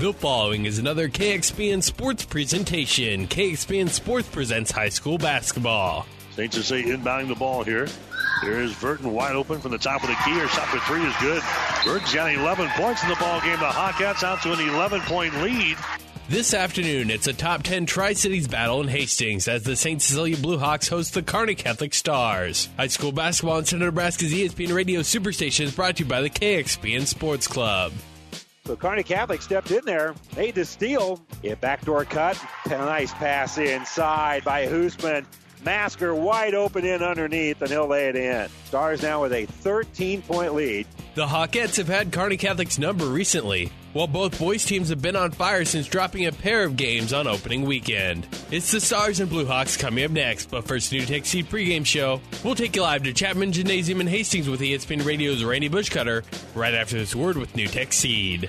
The following is another KXPN Sports presentation. KXPN Sports presents high school basketball. St. Cecilia inbounding the ball here. There is Burton wide open from the top of the key. Her shot for three is good. Burton's got 11 points in the ball game. The Hawkettes out to an 11 point lead. This afternoon, it's a top 10 Tri Cities battle in Hastings as the St. Cecilia Bluehawks host the Kearney Catholic Stars. High school basketball in Central Nebraska's ESPN Radio Superstation is brought to you by the KXPN Sports Club. So Kearney Catholic stepped in there, made the steal. A backdoor cut. A nice pass inside by Hoosman. Masker wide open in underneath, and he'll lay it in. Stars now with a 13 point lead. The Hawkettes have had Kearney Catholic's number recently, while both boys teams have been on fire since dropping a pair of games on opening weekend. It's the Stars and Bluehawks coming up next, but first, NuTech Seed pregame show. We'll take you live to Chapman Gymnasium in Hastings with ESPN Radio's Randy Bushcutter right after this word with NuTech Seed.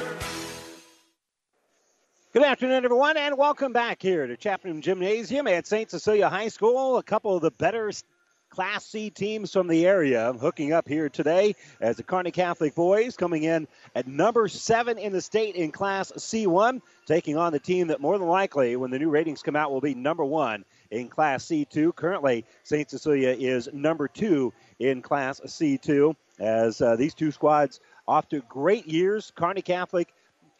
Good afternoon, everyone, and welcome back here to Chapman Gymnasium at St. Cecilia High School. A couple of the better Class C teams from the area hooking up here today as the Kearney Catholic boys coming in at number seven in the state in Class C1, taking on the team that more than likely, when the new ratings come out, will be number one in Class C2. Currently, St. Cecilia is number two in Class C2 as uh, these two squads off to great years. Kearney Catholic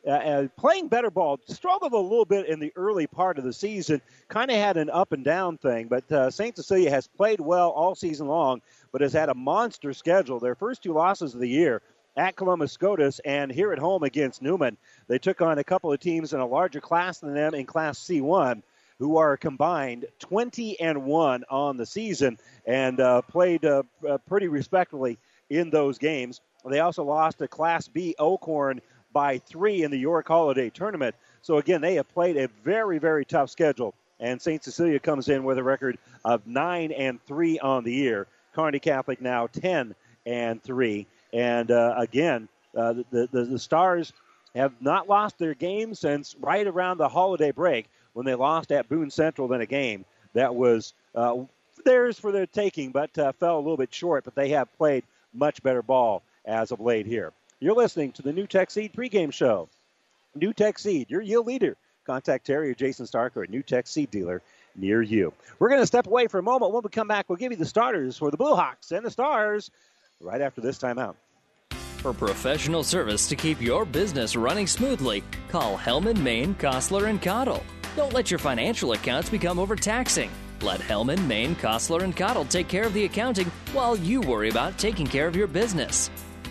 uh, playing better ball. Struggled a little bit in the early part of the season. Kind of had an up and down thing, but uh, St. Cecilia has played well all season long, but has had a monster schedule. Their first two losses of the year at Columbus SCOTUS and here at home against Newman. They took on a couple of teams in a larger class than them in Class C1 who are combined 20 and 1 on the season and uh, played uh, uh, pretty respectfully in those games. They also lost to Class B Elkhorn by three in the York Holiday Tournament. So again, they have played a very, very tough schedule. And St. Cecilia comes in with a record of nine and three on the year. Kearney Catholic now ten and three. And uh, again, uh, the, the the Stars have not lost their game since right around the holiday break when they lost at Boone Central in a game that was uh, theirs for their taking, but uh, fell a little bit short. But they have played much better ball as of late here. You're listening to the NuTech Seed pregame show. NuTech Seed, your yield leader. Contact Terry or Jason Starker a NuTech Seed dealer near you. We're going to step away for a moment. When we come back, we'll give you the starters for the Blue Hawks and the Stars right after this timeout. For professional service to keep your business running smoothly, call Hellman, Maine, Kostler, and Cottle. Don't let your financial accounts become overtaxing. Let Hellman, Maine, Kostler, and Cottle take care of the accounting while you worry about taking care of your business.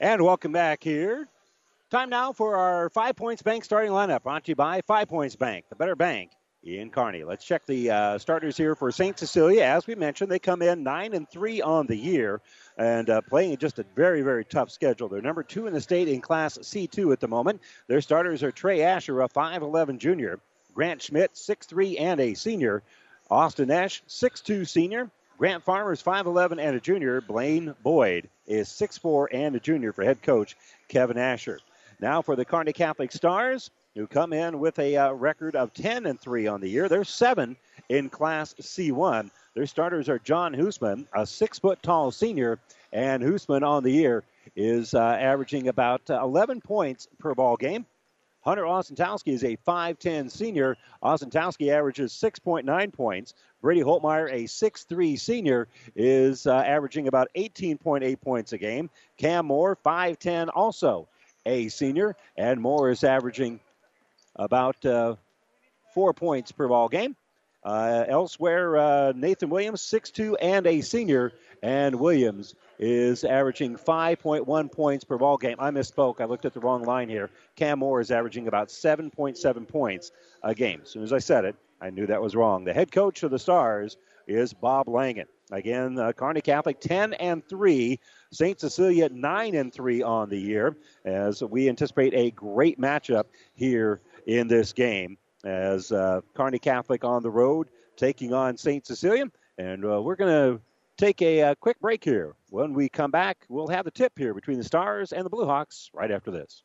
And welcome back here. Time now for our Five Points Bank starting lineup. Brought to you by Five Points Bank, the better bank in Kearney. Let's check the uh, starters here for St. Cecilia. As we mentioned, they come in 9 and 3 on the year and uh, playing just a very, very tough schedule. They're number two in the state in Class C2 at the moment. Their starters are Trey Asher, a 5'11 junior, Grant Schmidt, 6'3 and a senior, Austin Ash, 6'2 senior, Grant Farmers, 5'11 and a junior. Blaine Boyd is 6'4 and a junior for head coach Kevin Asher. Now for the Kearney Catholic Stars, who come in with a uh, record of 10 and 3 on the year. They're seven in Class C1. Their starters are John Hoosman, a six foot tall senior, and Hoosman on the year is uh, averaging about uh, 11 points per ball game. Hunter Osentowski is a 5'10 senior. Osentowski averages 6.9 points. Brady Holtmeyer, a 6'3 senior, is uh, averaging about 18.8 points a game. Cam Moore, 5'10, also a senior, and Moore is averaging about uh, four points per ball game. Uh, elsewhere, uh, Nathan Williams, 6'2 and a senior, and Williams is averaging 5.1 points per ball game. I misspoke. I looked at the wrong line here. Cam Moore is averaging about 7.7 points a game. As soon as I said it, I knew that was wrong. The head coach of the Stars is Bob Langen. Again, uh, Kearney Catholic 10 and 3, St. Cecilia 9 and 3 on the year, as we anticipate a great matchup here in this game. As uh, Kearney Catholic on the road taking on St. Cecilia, and uh, we're going to take a, a uh, quick break here. When we come back, we'll have the tip here between the Stars and the Blue Hawks right after this.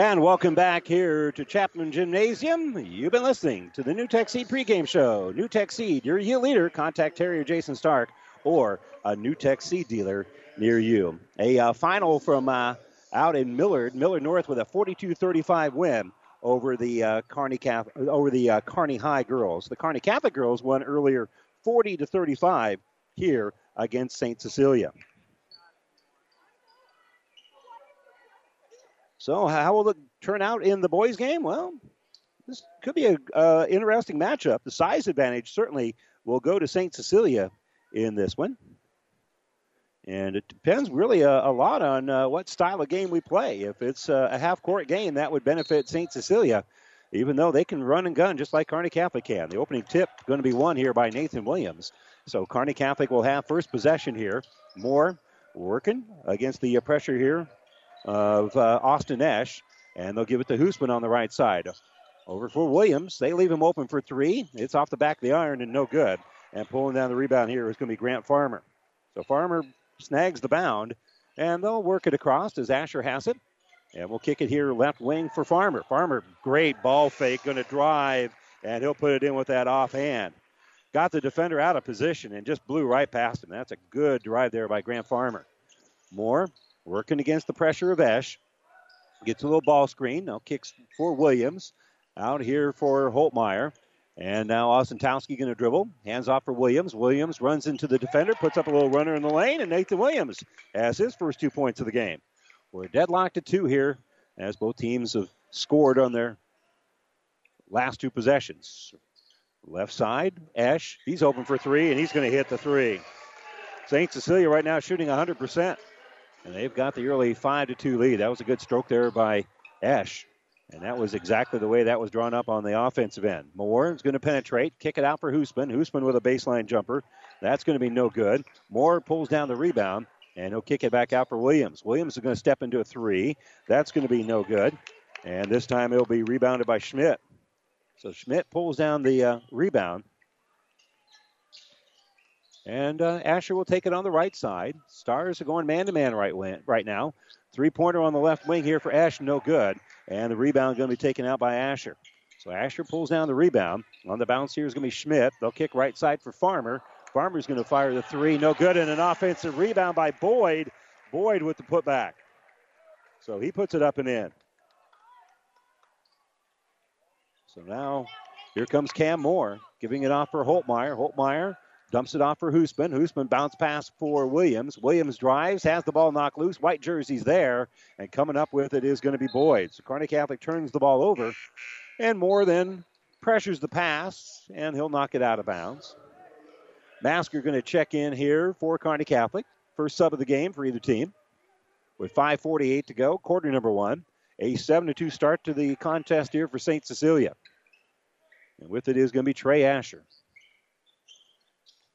And welcome back here to Chapman Gymnasium. You've been listening to the NuTech Seed pregame show. NuTech Seed, your yield leader. Contact Terry or Jason Stark or a NuTech Seed dealer near you. A uh, final from uh, out in Millard, Millard North with a 42-35 win over the uh, Catholic, over the uh, Kearney High girls. The Kearney Catholic girls won earlier 40 to 35 here against St. Cecilia. So, how will it turn out in the boys' game? Well, this could be an uh, interesting matchup. The size advantage certainly will go to St. Cecilia in this one. And it depends really a, a lot on uh, what style of game we play. If it's uh, a half court game, that would benefit St. Cecilia, even though they can run and gun just like Kearney Catholic can. The opening tip going to be won here by Nathan Williams. So Kearney Catholic will have first possession here. Moore working against the pressure here of uh, Austin Ash, and they'll give it to Hoosman on the right side. Over for Williams. They leave him open for three. It's off the back of the iron and no good. And pulling down the rebound here is going to be Grant Farmer. So Farmer snags the bound, and they'll work it across as Asher has it. And we'll kick it here left wing for Farmer. Farmer, great ball fake, going to drive, and he'll put it in with that offhand. Got the defender out of position and just blew right past him. That's a good drive there by Grant Farmer. Moore working against the pressure of Esch. Gets a little ball screen. Now kicks for Williams. Out here for Holtmeyer. And now Ostentowski going to dribble. Hands off for Williams. Williams runs into the defender, puts up a little runner in the lane, and Nathan Williams has his first two points of the game. We're deadlocked at two here as both teams have scored on their last two possessions. Left side, Esch. He's open for three, and he's going to hit the three. St. Cecilia right now shooting 100%. And they've got the early 5 to 2 lead. That was a good stroke there by Esch. And that was exactly the way that was drawn up on the offensive end. Moore is going to penetrate, kick it out for Hoosman. Hoosman with a baseline jumper. That's going to be no good. Moore pulls down the rebound, and he'll kick it back out for Williams. Williams is going to step into a three. That's going to be no good. And this time it'll be rebounded by Schmidt. So Schmidt pulls down the uh, rebound. And uh, Asher will take it on the right side. Stars are going man to man right right now. Three pointer on the left wing here for Asher, no good. And the rebound is going to be taken out by Asher. So Asher pulls down the rebound. On the bounce here is going to be Schmidt. They'll kick right side for Farmer. Farmer's going to fire the three, no good. And an offensive rebound by Boyd. Boyd with the putback. So he puts it up and in. So now here comes Cam Moore, giving it off for Holtmeyer. Holtmeyer dumps it off for Hoosman. Hoosman bounce pass for Williams. Williams drives, has the ball knocked loose. White jersey's there, and coming up with it is going to be Boyd. So Kearney Catholic turns the ball over, and Moore then pressures the pass, and he'll knock it out of bounds. Masker going to check in here for Kearney Catholic. First sub of the game for either team. With 5.48 to go, quarter number one. A 7 2 start to the contest here for St. Cecilia. And with it is going to be Trey Asher.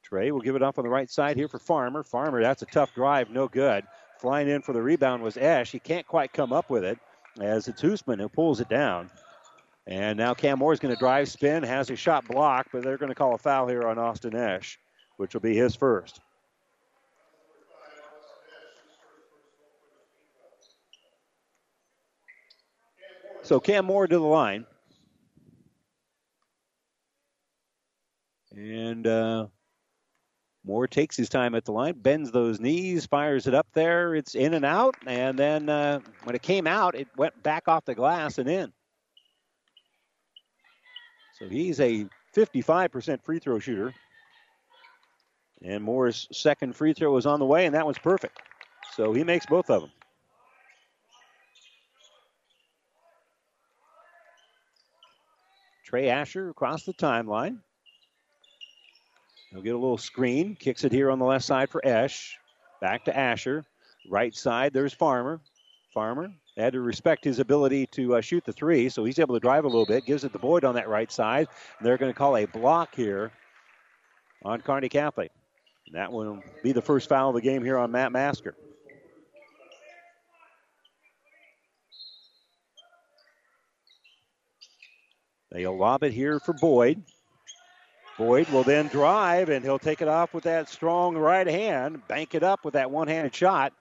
Trey will give it off on the right side here for Farmer. Farmer, that's a tough drive, no good. Flying in for the rebound was Ash. He can't quite come up with it as it's Hoosman who pulls it down. And now Cam Moore is going to drive, spin, has a shot blocked, but they're going to call a foul here on Austin Ash, which will be his first. So Cam Moore to the line. And uh, Moore takes his time at the line, bends those knees, fires it up there. It's in and out. And then uh, when it came out, it went back off the glass and in. So he's a 55% free throw shooter. And Moore's second free throw was on the way, and that was perfect. So he makes both of them. Trey Asher across the timeline. He'll get a little screen, kicks it here on the left side for Esch. Back to Asher. Right side, there's Farmer. Farmer had to respect his ability to uh, shoot the three, so he's able to drive a little bit. Gives it to Boyd on that right side. And they're going to call a block here on Kearney Catholic. And that will be the first foul of the game here on Matt Masker. They'll lob it here for Boyd. Boyd will then drive, and he'll take it off with that strong right hand, bank it up with that one handed shot.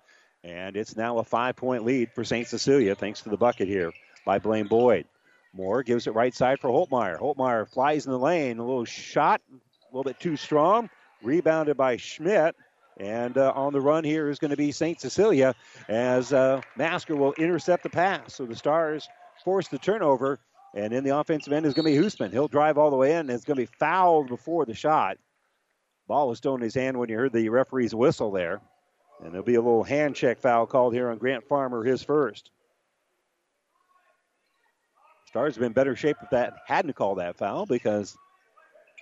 And it's now a five point lead for St. Cecilia, thanks to the bucket here by Blaine Boyd. Moore gives it right side for Holtmeyer. Holtmeyer flies in the lane, a little shot, a little bit too strong, rebounded by Schmidt. And uh, on the run here is going to be St. Cecilia as uh, Masker will intercept the pass. So the Stars force the turnover and in the offensive end is going to be Hoosman. He'll drive all the way in. It's going to be fouled before the shot. Ball was still in his hand when you heard the referee's whistle there. And there'll be a little hand check foul called here on Grant Farmer, his first. Stars have been better shape if that hadn't called that foul because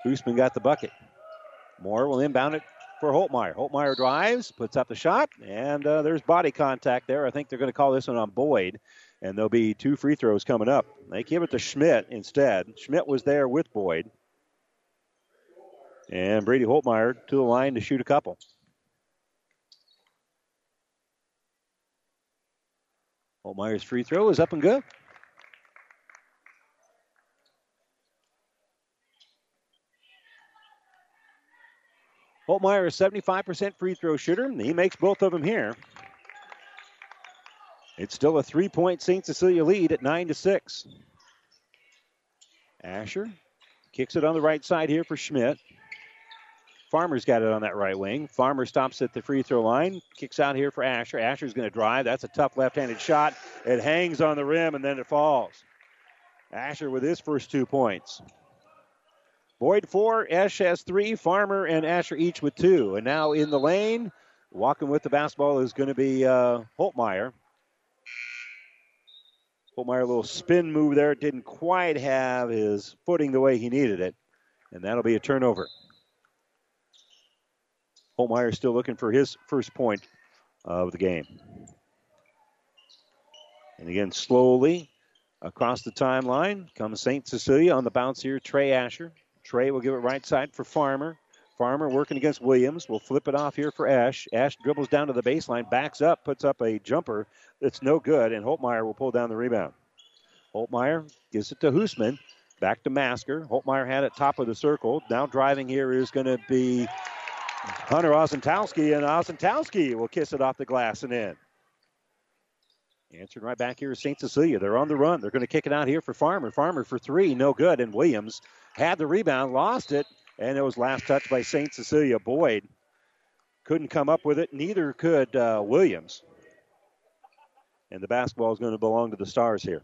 Hoosman got the bucket. Moore will inbound it for Holtmeyer. Holtmeyer drives, puts up the shot, and uh, there's body contact there. I think they're going to call this one on Boyd and there'll be two free throws coming up. They give it to Schmidt instead. Schmidt was there with Boyd. And Brady Holtmeyer to the line to shoot a couple. Holtmeyer's free throw is up and good. Holtmeyer is 75% free throw shooter. He makes both of them here. It's still a three point St. Cecilia lead at 9 to 6. Asher kicks it on the right side here for Schmidt. Farmer's got it on that right wing. Farmer stops at the free throw line, kicks out here for Asher. Asher's going to drive. That's a tough left handed shot. It hangs on the rim and then it falls. Asher with his first two points. Boyd four, Esch has three, Farmer and Asher each with two. And now in the lane, walking with the basketball is going to be uh, Holtmeyer. Holtmeyer, a little spin move there. Didn't quite have his footing the way he needed it. And that'll be a turnover. Holtmeyer still looking for his first point of the game. And again, slowly across the timeline comes St. Cecilia on the bounce here. Trey Asher. Trey will give it right side for Farmer. Farmer working against Williams. Will flip it off here for Ash. Ash dribbles down to the baseline, backs up, puts up a jumper that's no good, and Holtmeyer will pull down the rebound. Holtmeyer gives it to Hoosman. Back to Masker. Holtmeyer had it top of the circle. Now driving here is going to be Hunter Osentowski, and Osentowski will kiss it off the glass and in. Answering right back here is St. Cecilia. They're on the run. They're going to kick it out here for Farmer. Farmer for three, no good. And Williams had the rebound, lost it, and it was last touch by St. Cecilia. Boyd couldn't come up with it. Neither could uh, Williams. And the basketball is going to belong to the Stars here.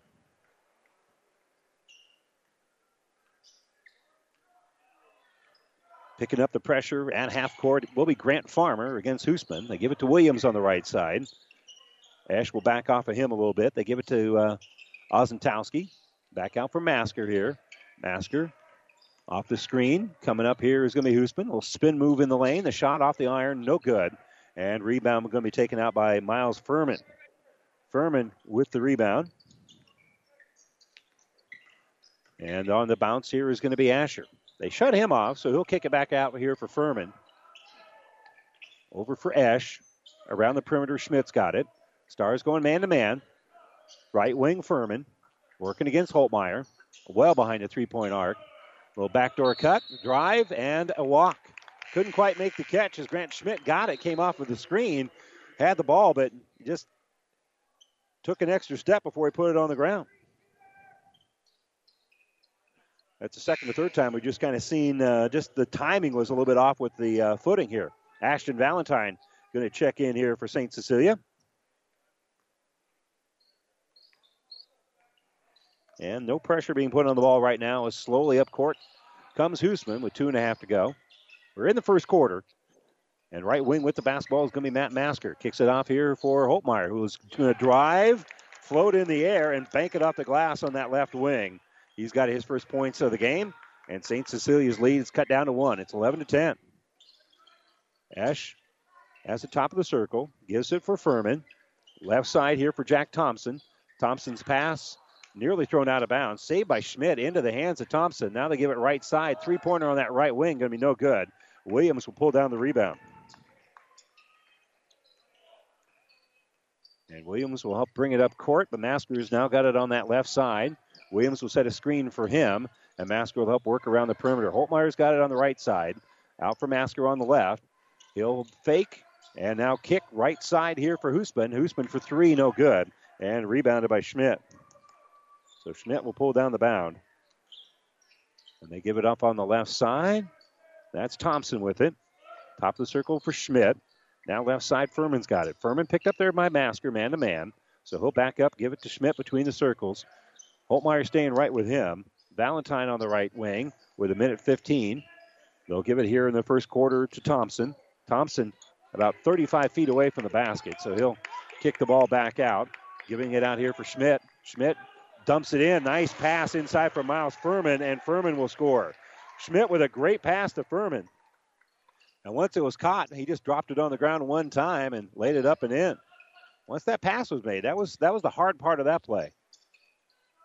Picking up the pressure at half court will be Grant Farmer against Hoosman. They give it to Williams on the right side. Ash will back off of him a little bit. They give it to uh, Osentowski. Back out for Masker here. Masker off the screen. Coming up here is going to be Hoosman. A little spin move in the lane. The shot off the iron, no good. And rebound going to be taken out by Miles Furman. Furman with the rebound. And on the bounce here is going to be Asher. They shut him off, so he'll kick it back out here for Furman. Over for Esch. Around the perimeter, Schmidt's got it. Stars going man to man. Right wing Furman. Working against Holtmeyer. Well behind the three point arc. Little backdoor cut, drive, and a walk. Couldn't quite make the catch as Grant Schmidt got it. Came off of the screen. Had the ball, but just took an extra step before he put it on the ground. That's the second or third time we've just kind of seen uh, just the timing was a little bit off with the uh, footing here. Ashton Valentine going to check in here for St. Cecilia. And no pressure being put on the ball right now. Is slowly up court comes Hoosman with two and a half to go. We're in the first quarter. And right wing with the basketball is going to be Matt Masker. Kicks it off here for Holtmeyer, who's going to drive, float in the air, and bank it off the glass on that left wing. He's got his first points of the game, and St. Cecilia's lead is cut down to one. It's 11 to 10. Esch has the top of the circle, gives it for Furman. Left side here for Jack Thompson. Thompson's pass nearly thrown out of bounds. Saved by Schmidt into the hands of Thompson. Now they give it right side. Three pointer on that right wing, going to be no good. Williams will pull down the rebound. And Williams will help bring it up court, but Masker's now got it on that left side. Williams will set a screen for him, and Masker will help work around the perimeter. Holtmeyer's got it on the right side. Out for Masker on the left. He'll fake and now kick right side here for Hoosman. Hoosman for three, no good. And rebounded by Schmidt. So Schmidt will pull down the bound. And they give it up on the left side. That's Thompson with it. Top of the circle for Schmidt. Now left side, Furman's got it. Furman picked up there by Masker, man to man. So he'll back up, give it to Schmidt between the circles. Holtmeyer staying right with him. Valentine on the right wing with a minute 15. They'll give it here in the first quarter to Thompson. Thompson about 35 feet away from the basket, so he'll kick the ball back out, giving it out here for Schmidt. Schmidt dumps it in. Nice pass inside for Miles Furman, and Furman will score. Schmidt with a great pass to Furman. And once it was caught, he just dropped it on the ground one time and laid it up and in. Once that pass was made, that was that was the hard part of that play.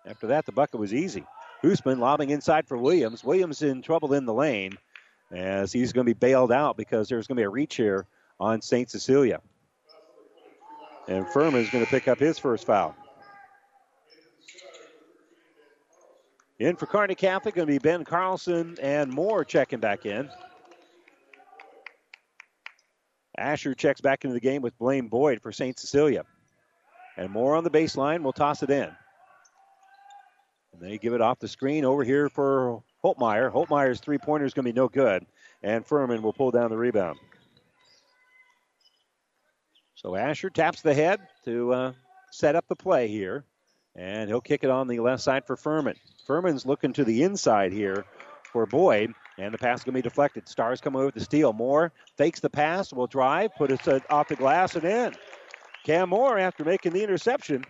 After that, the bucket was easy. Hoosman lobbing inside for Williams. Williams in trouble in the lane as he's going to be bailed out because there's going to be a reach here on St. Cecilia. And Furman is going to pick up his first foul. In for Kearney Catholic, going to be Ben Carlson and Moore checking back in. Asher checks back into the game with Blaine Boyd for St. Cecilia. And Moore on the baseline will toss it in. And they give it off the screen over here for Holtmeyer. Holtmeyer's three pointer is going to be no good. And Furman will pull down the rebound. So Asher taps the head to uh, set up the play here. And he'll kick it on the left side for Furman. Furman's looking to the inside here for Boyd. And the pass is going to be deflected. Stars come over with the steal. Moore fakes the pass, will drive, put it off the glass and in. Cam Moore, after making the interception,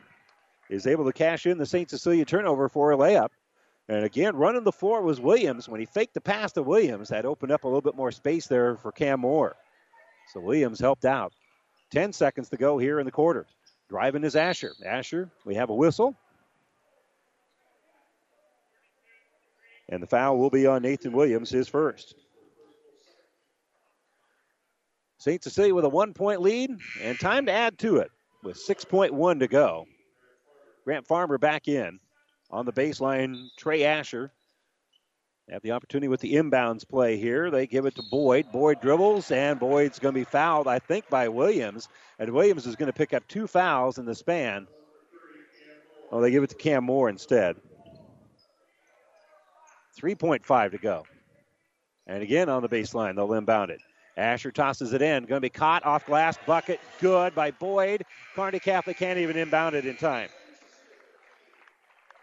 is able to cash in the St. Cecilia turnover for a layup. And again, running the floor was Williams. When he faked the pass to Williams, that opened up a little bit more space there for Cam Moore. So Williams helped out. 10 seconds to go here in the quarter. Driving is Asher. Asher, we have a whistle. And the foul will be on Nathan Williams, his first. St. Cecilia with a one point lead and time to add to it with 6.1 to go. Grant Farmer back in on the baseline. Trey Asher Have the opportunity with the inbounds play here. They give it to Boyd. Boyd dribbles, and Boyd's going to be fouled, I think, by Williams. And Williams is going to pick up two fouls in the span. Oh, they give it to Cam Moore instead. 3.5 to go. And again on the baseline, they'll inbound it. Asher tosses it in. Going to be caught off glass. Bucket. Good by Boyd. Kearney Catholic can't even inbound it in time.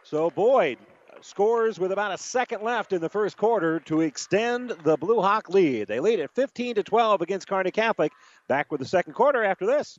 So Boyd scores with about a second left in the first quarter to extend the Blue Hawk lead. They lead at 15 to 12 against Kearney Catholic. Back with the second quarter after this.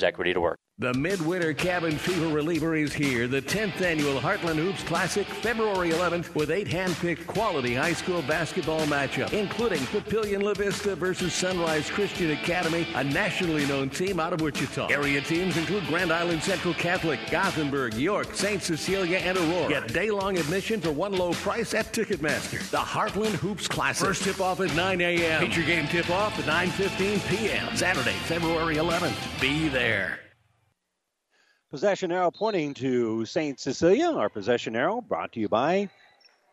equity to work. The Midwinter Cabin Fever Reliever is here. The 10th annual Heartland Hoops Classic, February 11th, with eight hand-picked quality high school basketball matchups, including Papillion La Vista versus Sunrise Christian Academy, a nationally known team out of Wichita. Area teams include Grand Island Central Catholic, Gothenburg, York, St. Cecilia, and Aurora. Get day-long admission for one low price at Ticketmaster. The Heartland Hoops Classic. First tip-off at 9 a.m. Feature game tip-off at 9.15 p.m. Saturday, February 11th. Be there. Possession arrow pointing to St. Cecilia. Our possession arrow brought to you by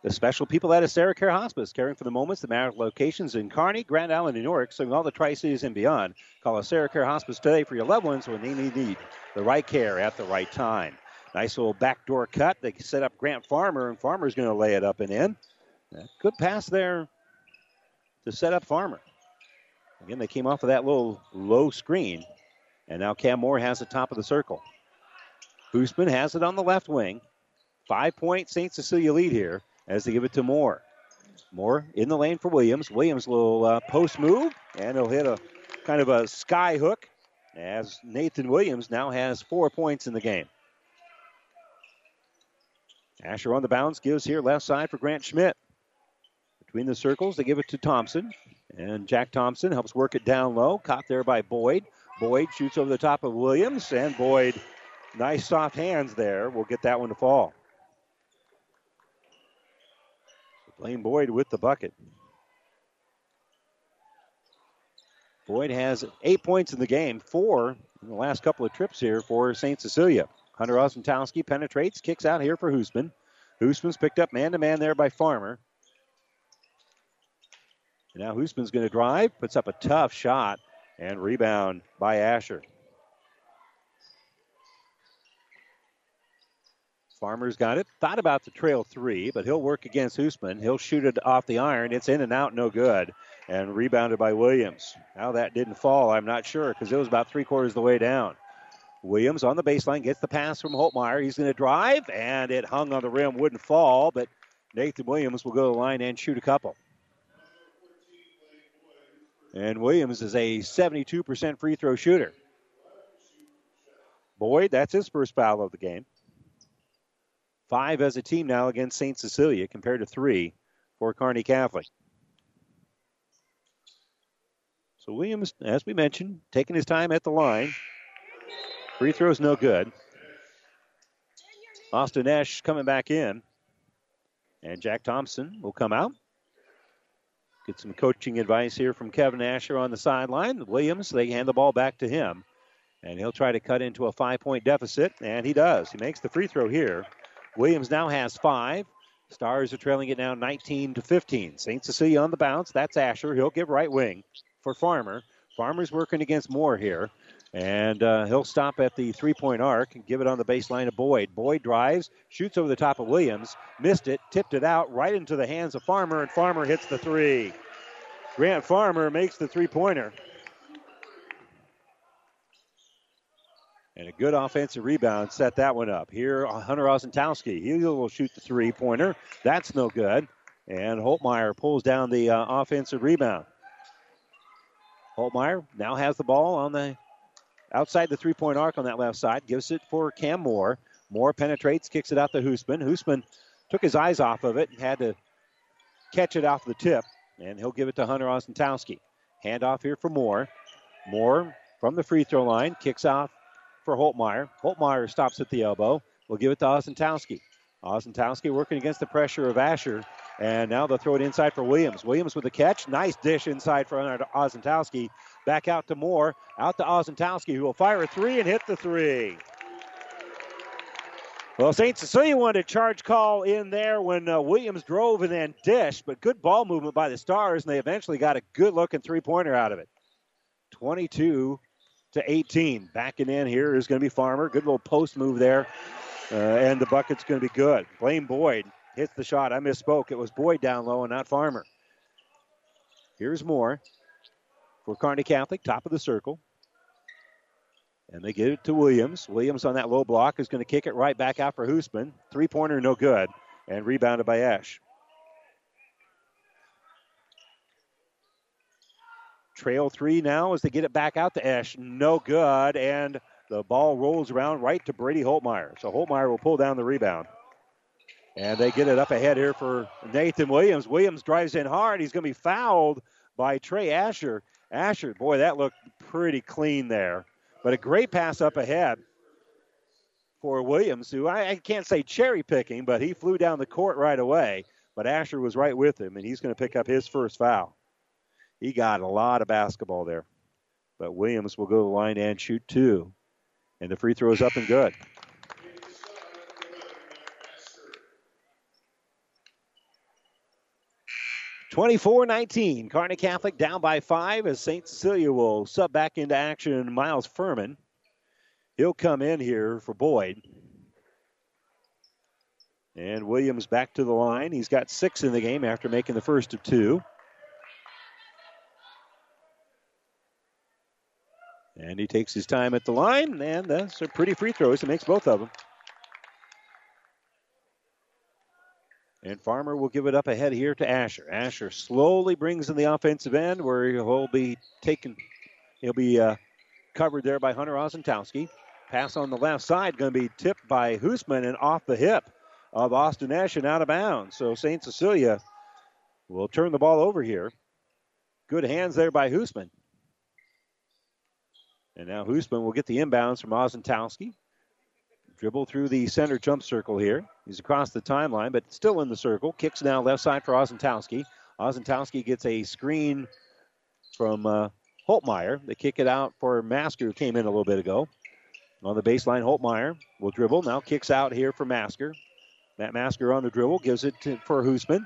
the special people at Sarah Care Hospice, caring for the moments the matter locations in Kearney, Grand Island, and York, serving all the Tri Cities and beyond. Call Sarah Care Hospice today for your loved ones when they need the right care at the right time. Nice little backdoor cut. They set up Grant Farmer, and Farmer's going to lay it up and in. Good pass there to set up Farmer. Again, they came off of that little low screen, and now Cam Moore has the top of the circle. Hoosman has it on the left wing. Five point St. Cecilia lead here as they give it to Moore. Moore in the lane for Williams. Williams will uh, post move and he'll hit a kind of a sky hook as Nathan Williams now has four points in the game. Asher on the bounce gives here left side for Grant Schmidt. Between the circles, they give it to Thompson. And Jack Thompson helps work it down low. Caught there by Boyd. Boyd shoots over the top of Williams, and Boyd Nice soft hands there. We'll get that one to fall. Blaine Boyd with the bucket. Boyd has eight points in the game, four in the last couple of trips here for St. Cecilia. Hunter Osentowski penetrates, kicks out here for Hoosman. Hoosman's picked up man to man there by Farmer. And now Hoosman's going to drive, puts up a tough shot, and rebound by Asher. Farmer's got it. Thought about the trail three, but he'll work against Hoosman. He'll shoot it off the iron. It's in and out, no good. And rebounded by Williams. How that didn't fall, I'm not sure because it was about three quarters of the way down. Williams on the baseline gets the pass from Holtmeyer. He's going to drive, and it hung on the rim, wouldn't fall, but Nathan Williams will go to the line and shoot a couple. And Williams is a 72% free throw shooter. Boyd, that's his first foul of the game. Five as a team now against St. Cecilia compared to three for Kearney Catholic. So Williams, as we mentioned, taking his time at the line. Free throws no good. Austin Nash coming back in. And Jack Thompson will come out. Get some coaching advice here from Kevin Asher on the sideline. Williams, they hand the ball back to him. And he'll try to cut into a five point deficit, and he does. He makes the free throw here. Williams now has five. Stars are trailing it now 19 to 15. St. Cecilia on the bounce. That's Asher. He'll give right wing for Farmer. Farmer's working against Moore here. And uh, he'll stop at the three point arc and give it on the baseline to Boyd. Boyd drives, shoots over the top of Williams, missed it, tipped it out right into the hands of Farmer, and Farmer hits the three. Grant Farmer makes the three pointer. And a good offensive rebound set that one up. Here, Hunter Osentowski. He will shoot the three pointer. That's no good. And Holtmeyer pulls down the uh, offensive rebound. Holtmeyer now has the ball on the outside the three point arc on that left side. Gives it for Cam Moore. Moore penetrates, kicks it out to Hoosman. Hoosman took his eyes off of it and had to catch it off the tip, and he'll give it to Hunter Osentowski. Handoff here for Moore. Moore from the free throw line kicks off for Holtmeyer. Holtmeyer stops at the elbow. We'll give it to Osentowski. Osentowski working against the pressure of Asher. And now they'll throw it inside for Williams. Williams with the catch. Nice dish inside for Osentowski. Back out to Moore. Out to Osentowski, who will fire a three and hit the three. Well, St. Cecilia wanted a charge call in there when uh, Williams drove and then dished, but good ball movement by the Stars, and they eventually got a good looking three pointer out of it. 22 to 18. Backing in here is going to be Farmer. Good little post move there, uh, and the bucket's going to be good. Blaine Boyd hits the shot. I misspoke. It was Boyd down low and not Farmer. Here's more for Kearney Catholic, top of the circle. And they give it to Williams. Williams on that low block is going to kick it right back out for Hoosman. Three pointer, no good. And rebounded by Ash. Trail three now as they get it back out to Ash. No good. And the ball rolls around right to Brady Holtmeyer. So Holtmeyer will pull down the rebound. And they get it up ahead here for Nathan Williams. Williams drives in hard. He's going to be fouled by Trey Asher. Asher, boy, that looked pretty clean there. But a great pass up ahead for Williams, who I, I can't say cherry picking, but he flew down the court right away. But Asher was right with him, and he's going to pick up his first foul. He got a lot of basketball there. But Williams will go to the line and shoot two. And the free throw is up and good. Twenty-four nineteen. Kearney Catholic down by five as St. Cecilia will sub back into action Miles Furman. He'll come in here for Boyd. And Williams back to the line. He's got six in the game after making the first of two. And he takes his time at the line, and that's a pretty free throws. He makes both of them. And Farmer will give it up ahead here to Asher. Asher slowly brings in the offensive end where he'll be taken, he'll be uh, covered there by Hunter Osentowski. Pass on the left side going to be tipped by Hoosman and off the hip of Austin Ash and out of bounds. So St. Cecilia will turn the ball over here. Good hands there by Hoosman. And now Hoosman will get the inbounds from Osentowski. Dribble through the center jump circle here. He's across the timeline, but still in the circle. Kicks now left side for Osentowski. Osentowski gets a screen from uh, Holtmeyer. They kick it out for Masker, who came in a little bit ago. On the baseline, Holtmeyer will dribble. Now kicks out here for Masker. Matt Masker on the dribble, gives it to, for Hoosman.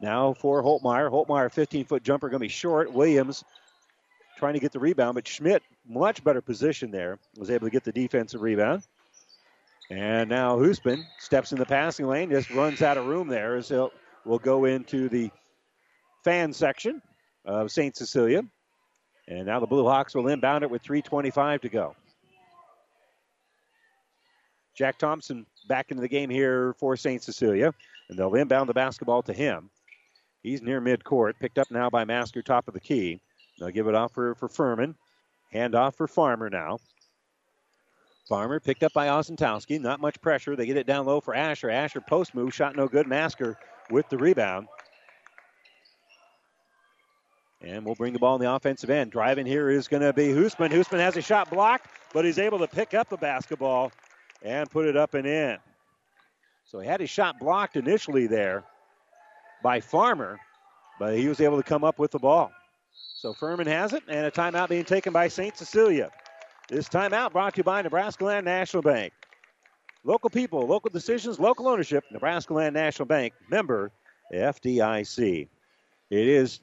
Now for Holtmeyer. Holtmeyer, 15 foot jumper, going to be short. Williams trying to get the rebound, but Schmidt, much better position there, was able to get the defensive rebound. And now Hoosman steps in the passing lane, just runs out of room there as he'll will go into the fan section of St. Cecilia. And now the Blue Hawks will inbound it with 3.25 to go. Jack Thompson back into the game here for St. Cecilia, and they'll inbound the basketball to him. He's near midcourt, picked up now by Masker, top of the key. They'll give it off for, for Furman. Hand off for Farmer now. Farmer picked up by Osentowski. Not much pressure. They get it down low for Asher. Asher post move, shot no good. Masker with the rebound. And we'll bring the ball in the offensive end. Driving here is going to be Hoosman. Hoosman has a shot blocked, but he's able to pick up the basketball and put it up and in. So he had his shot blocked initially there by Farmer, but he was able to come up with the ball. So Furman has it, and a timeout being taken by St. Cecilia. This timeout brought to you by Nebraska Land National Bank. Local people, local decisions, local ownership. Nebraska Land National Bank, member FDIC. It is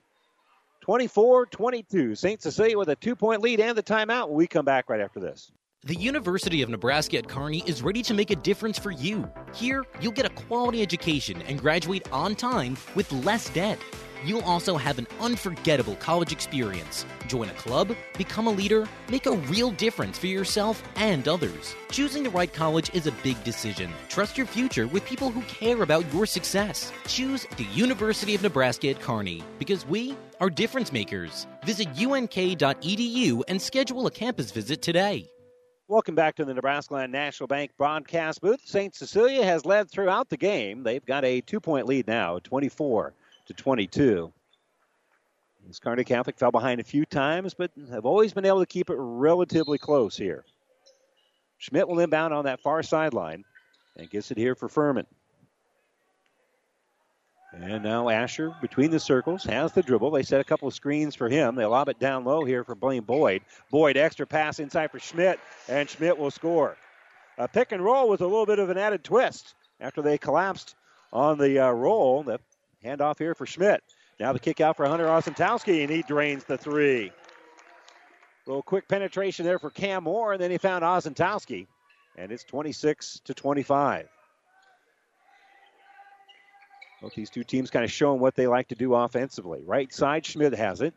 24 22. St. Cecilia with a two point lead and the timeout we come back right after this. The University of Nebraska at Kearney is ready to make a difference for you. Here, you'll get a quality education and graduate on time with less debt. You'll also have an unforgettable college experience. Join a club, become a leader, make a real difference for yourself and others. Choosing the right college is a big decision. Trust your future with people who care about your success. Choose the University of Nebraska at Kearney because we are difference makers. Visit unk.edu and schedule a campus visit today. Welcome back to the Nebraska Land National Bank broadcast booth. St. Cecilia has led throughout the game. They've got a two point lead now, 24 to to 22. This Kearney Catholic fell behind a few times, but have always been able to keep it relatively close here. Schmidt will inbound on that far sideline and gets it here for Furman. And now Asher between the circles has the dribble. They set a couple of screens for him. They lob it down low here for Blaine Boyd. Boyd extra pass inside for Schmidt, and Schmidt will score. A pick and roll with a little bit of an added twist after they collapsed on the uh, roll. The handoff here for Schmidt. Now the kick out for Hunter Osentowski, and he drains the three. A little quick penetration there for Cam Moore, and then he found Osentowski, and it's 26 to 25. Both these two teams kind of showing what they like to do offensively. Right side, Schmidt has it.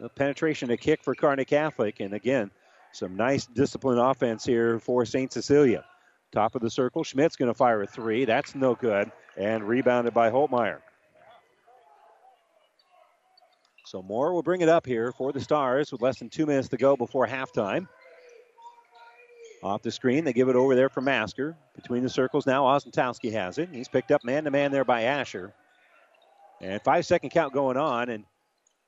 The penetration to kick for Kearney Catholic, and again, some nice disciplined offense here for St. Cecilia. Top of the circle, Schmidt's going to fire a three. That's no good, and rebounded by Holtmeyer. So Moore will bring it up here for the Stars with less than two minutes to go before halftime. Off the screen, they give it over there for Masker. Between the circles now, Osentowski has it. He's picked up man to man there by Asher. And five second count going on, and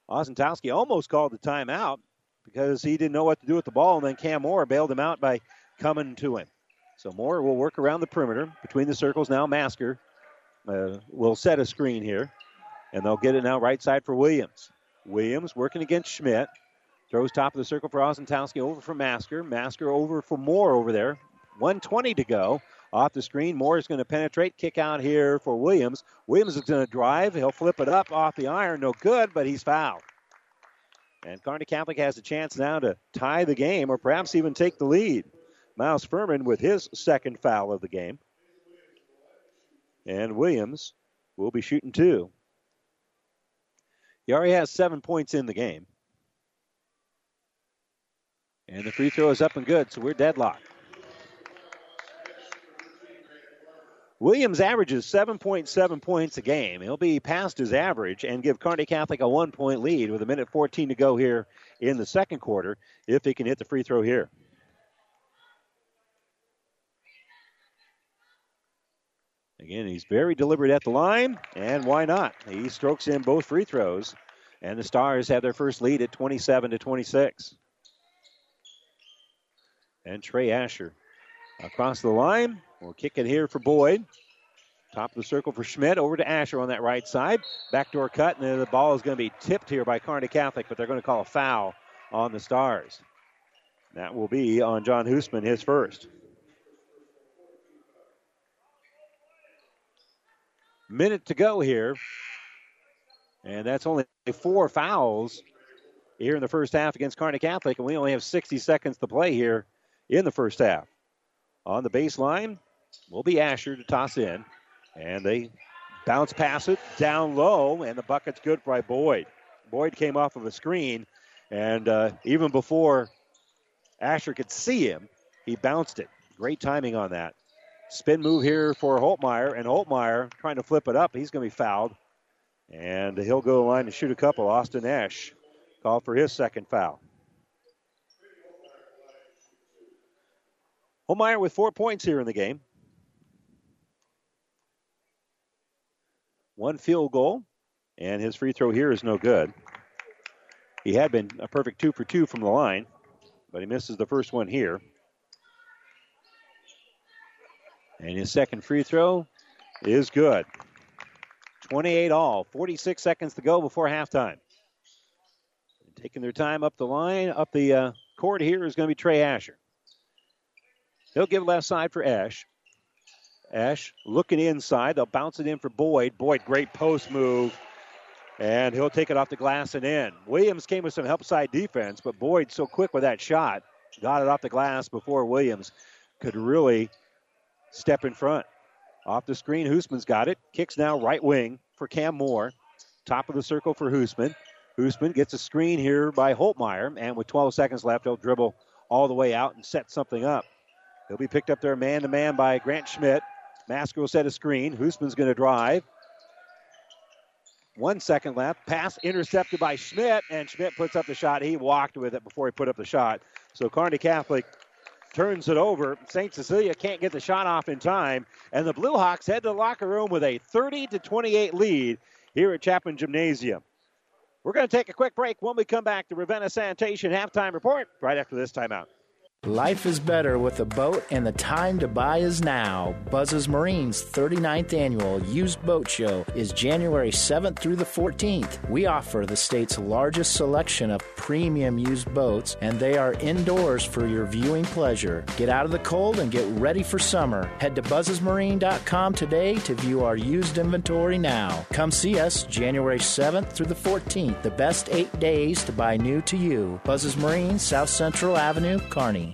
Osentowski almost called the timeout because he didn't know what to do with the ball, and then Cam Moore bailed him out by coming to him. So Moore will work around the perimeter. Between the circles now, Masker uh, will set a screen here, and they'll get it now right side for Williams. Williams working against Schmidt. Throws top of the circle for Osentowski over for Masker. Masker over for Moore over there. 120 to go. Off the screen, Moore is going to penetrate. Kick out here for Williams. Williams is going to drive. He'll flip it up off the iron. No good, but he's fouled. And Kearney Catholic has a chance now to tie the game or perhaps even take the lead. Miles Furman with his second foul of the game. And Williams will be shooting two. He already has seven points in the game. And the free throw is up and good, so we're deadlocked. Williams averages 7.7 points a game. He'll be past his average and give Kearney Catholic a one point lead with a minute 14 to go here in the second quarter if he can hit the free throw here. Again, he's very deliberate at the line, and why not? He strokes in both free throws, and the Stars have their first lead at 27 to 26 and Trey Asher across the line. We'll kick it here for Boyd. Top of the circle for Schmidt. Over to Asher on that right side. Backdoor cut, and then the ball is going to be tipped here by Kearney Catholic, but they're going to call a foul on the Stars. That will be on John Hoosman, his first. Minute to go here. And that's only four fouls here in the first half against Kearney Catholic, and we only have 60 seconds to play here in the first half. On the baseline will be Asher to toss in. And they bounce pass it down low, and the bucket's good by Boyd. Boyd came off of a screen, and uh, even before Asher could see him, he bounced it. Great timing on that. Spin move here for Holtmeyer, and Holtmeyer trying to flip it up. He's going to be fouled. And he'll go to the line to shoot a couple. Austin Ash called for his second foul. Holtmeyer with four points here in the game. One field goal, and his free throw here is no good. He had been a perfect two for two from the line, but he misses the first one here. And his second free throw is good. 28 all, 46 seconds to go before halftime. Taking their time up the line, up the uh, court here is going to be Trey Asher. He'll give left side for Ash. Ash looking inside. They'll bounce it in for Boyd. Boyd, great post move. And he'll take it off the glass and in. Williams came with some help side defense, but Boyd so quick with that shot. Got it off the glass before Williams could really step in front. Off the screen, Hoosman's got it. Kicks now right wing for Cam Moore. Top of the circle for Hoosman. Hoosman gets a screen here by Holtmeyer, and with 12 seconds left, he'll dribble all the way out and set something up. He'll be picked up there man to man by Grant Schmidt. Masker will set a screen. Hoosman's going to drive. One second left. Pass intercepted by Schmidt, and Schmidt puts up the shot. He walked with it before he put up the shot. So Kearney Catholic turns it over. St. Cecilia can't get the shot off in time, and the Blue Hawks head to the locker room with a 30 to 28 lead here at Chapman Gymnasium. We're going to take a quick break. When we come back, the Ravenna Sanitation halftime report right after this timeout. Life is better with a boat, and the time to buy is now. Buzz's Marine's 39th annual used boat show is January 7th through the 14th. We offer the state's largest selection of premium used boats, and they are indoors for your viewing pleasure. Get out of the cold and get ready for summer. Head to buzzesmarine.com today to view our used inventory now. Come see us January 7th through the 14th, the best eight days to buy new to you. Buzz's Marine, South Central Avenue, Kearney.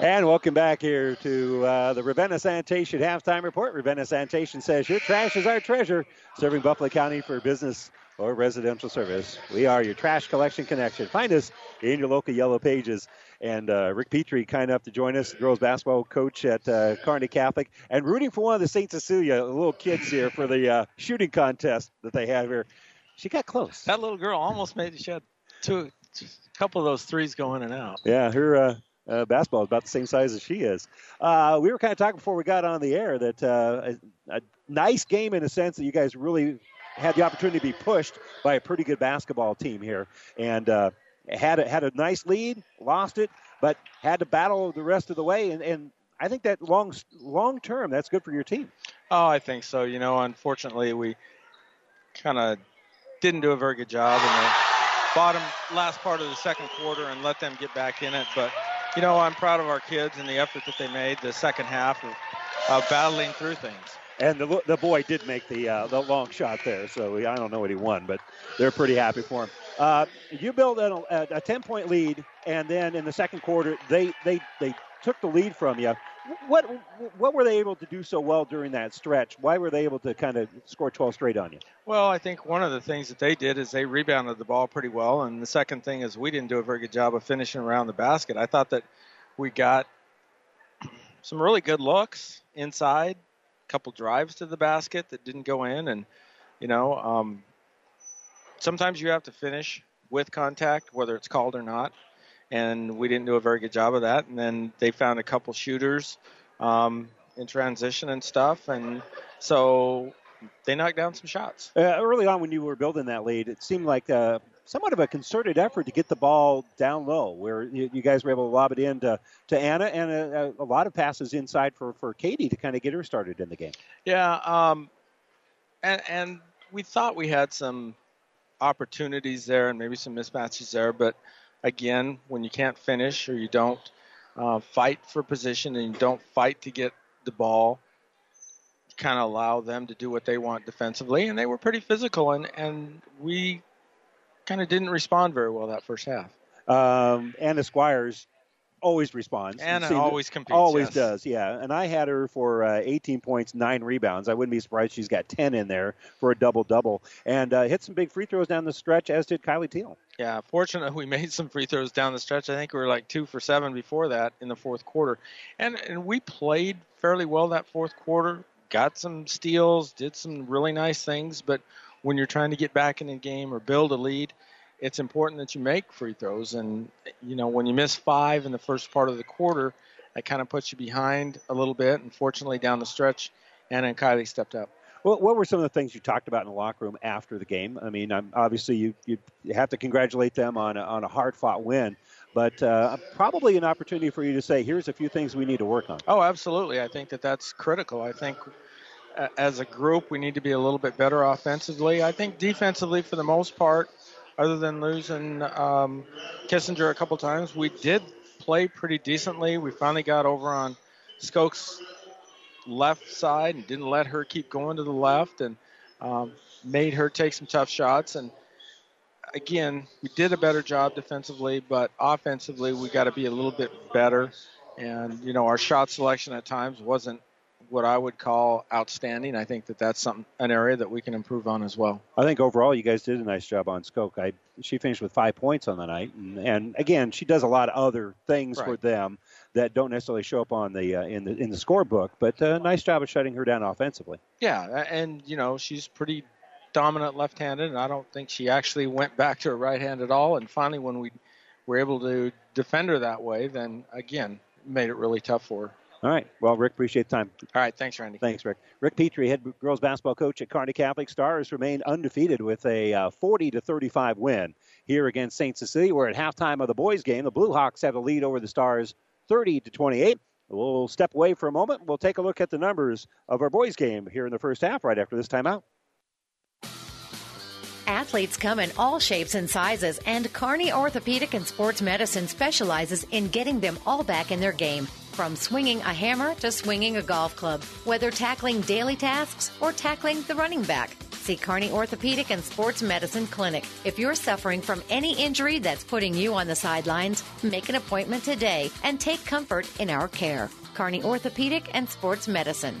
And welcome back here to uh, the Ravenna Sanitation halftime report. Ravenna Sanitation says your trash is our treasure, serving Buffalo County for business or residential service. We are your trash collection connection. Find us in your local yellow pages. And uh, Rick Petrie, kind enough to join us, girls basketball coach at uh, Kearney Catholic, and rooting for one of the St. Cecilia little kids here for the uh, shooting contest that they have here. She got close. That little girl almost made she had two, a couple of those threes go in and out. Yeah, her uh, basketball is about the same size as she is. Uh, we were kind of talking before we got on the air that uh, a, a, nice game in a sense that you guys really had the opportunity to be pushed by a pretty good basketball team here, and uh, had a, had a nice lead, lost it, but had to battle the rest of the way. And, and I think that long long term, that's good for your team. Oh, I think so. You know, unfortunately, we kind of didn't do a very good job in the bottom last part of the second quarter and let them get back in it, but you know, I'm proud of our kids and the effort that they made the second half of, of battling through things. And the, the boy did make the uh, the long shot there, so I don't know what he won, but they're pretty happy for him. Uh, you built a, a 10 point lead, and then in the second quarter, they they they took the lead from you. What what were they able to do so well during that stretch? Why were they able to kind of score 12 straight on you? Well, I think one of the things that they did is they rebounded the ball pretty well, and the second thing is we didn't do a very good job of finishing around the basket. I thought that we got some really good looks inside, a couple drives to the basket that didn't go in, and you know, um, sometimes you have to finish with contact, whether it's called or not and we didn't do a very good job of that. And then they found a couple shooters um, in transition and stuff, and so they knocked down some shots. Uh, early on, when you were building that lead, it seemed like uh, somewhat of a concerted effort to get the ball down low, where you, you guys were able to lob it in to, to Anna, and a, a, lot of passes inside for, for Katie to kind of get her started in the game. Yeah, um, and and we thought we had some opportunities there and maybe some mismatches there, but again, when you can't finish or you don't uh, fight for position and you don't fight to get the ball, kind of allow them to do what they want defensively. And they were pretty physical, and, and we kind of didn't respond very well that first half. Um, Anna Squires always responds. Anna always competes. Always yes. does, yeah. And I had her for uh, 18 points, nine rebounds. I wouldn't be surprised she's got 10 in there for a double double, and uh, hit some big free throws down the stretch, as did Kylie Teal. Yeah, fortunately we made some free throws down the stretch. I think we were like two for seven before that in the fourth quarter, and and we played fairly well that fourth quarter. Got some steals, did some really nice things, but when you're trying to get back in the game or build a lead, it's important that you make free throws. And, you know, when you miss five in the first part of the quarter, that kind of puts you behind a little bit. And fortunately, down the stretch, Anna and Kylie stepped up. Well, what were some of the things you talked about in the locker room after the game? I mean, I'm, obviously you, you have to congratulate them on a, on a hard fought win, but uh, probably an opportunity for you to say, here's a few things we need to work on. Oh, absolutely. I think that that's critical. I think as a group, we need to be a little bit better offensively. I think defensively, for the most part, other than losing um, Kissinger a couple times, we did play pretty decently. We finally got over on Skoke's left side and didn't let her keep going to the left and um, made her take some tough shots. And again, we did a better job defensively, but offensively, we got to be a little bit better. And, you know, our shot selection at times wasn't what I would call outstanding. I think that that's something an area that we can improve on as well. I think overall you guys did a nice job on Skoke. I she finished with five points on the night, and, and again she does a lot of other things right. for them that don't necessarily show up on the uh, in the in the scorebook. But a uh, nice job of shutting her down offensively. Yeah, and you know she's pretty dominant left-handed, and I don't think she actually went back to her right hand at all. And finally, when we were able to defend her that way, then again made it really tough for her. All right. Well, Rick, appreciate the time. All right. Thanks, Randy. Thanks, Rick. Rick Petrie, head girls basketball coach at Kearney Catholic Stars, remained undefeated with a uh, 40 to 35 win here against St. Cecilia. We're at halftime of the boys' game. The Blue Hawks have a lead over the Stars 30 to 28. We'll step away for a moment. We'll take a look at the numbers of our boys' game here in the first half right after this timeout. Athletes come in all shapes and sizes, and Kearney Orthopedic and Sports Medicine specializes in getting them all back in their game. From swinging a hammer to swinging a golf club, whether tackling daily tasks or tackling the running back. See Kearney Orthopedic and Sports Medicine Clinic. If you're suffering from any injury that's putting you on the sidelines, make an appointment today and take comfort in our care. Kearney Orthopedic and Sports Medicine.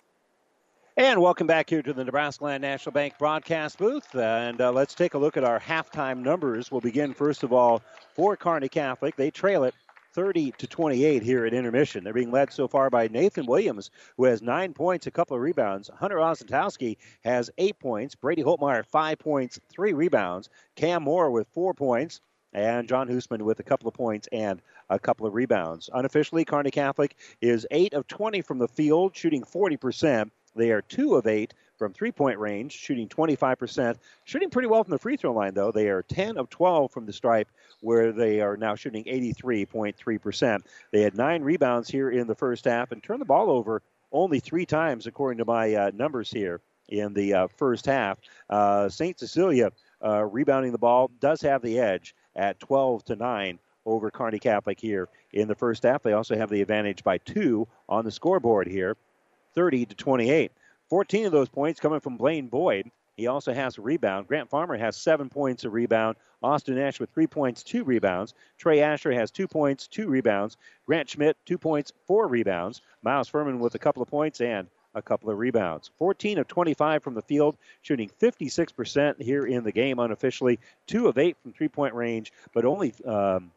And welcome back here to the Nebraska Land National Bank broadcast booth. and uh, let's take a look at our halftime numbers. We'll begin, first of all, for Kearney Catholic. They trail it 30 to 28 here at intermission. They're being led so far by Nathan Williams, who has nine points, a couple of rebounds. Hunter Osentowski has eight points. Brady Holtmeyer, five points, three rebounds. Cam Moore with four points. And John Hoosman with a couple of points and a couple of rebounds. Unofficially, Kearney Catholic is 8 of 20 from the field, shooting 40%. They are two of eight from three point range, shooting 25%. Shooting pretty well from the free throw line, though. They are 10 of 12 from the stripe, where they are now shooting 83.3%. They had nine rebounds here in the first half and turned the ball over only three times, according to my uh, numbers here in the uh, first half. Uh, St. Cecilia uh, rebounding the ball does have the edge at 12 to 9 over Kearney Catholic here in the first half. They also have the advantage by two on the scoreboard here. 30 to 28. 14 of those points coming from Blaine Boyd. He also has a rebound. Grant Farmer has seven points a rebound. Austin Nash with three points, two rebounds. Trey Asher has two points, two rebounds. Grant Schmidt, two points, four rebounds. Miles Furman with a couple of points and a couple of rebounds. 14 of 25 from the field, shooting 56% here in the game unofficially. Two of eight from three point range, but only um,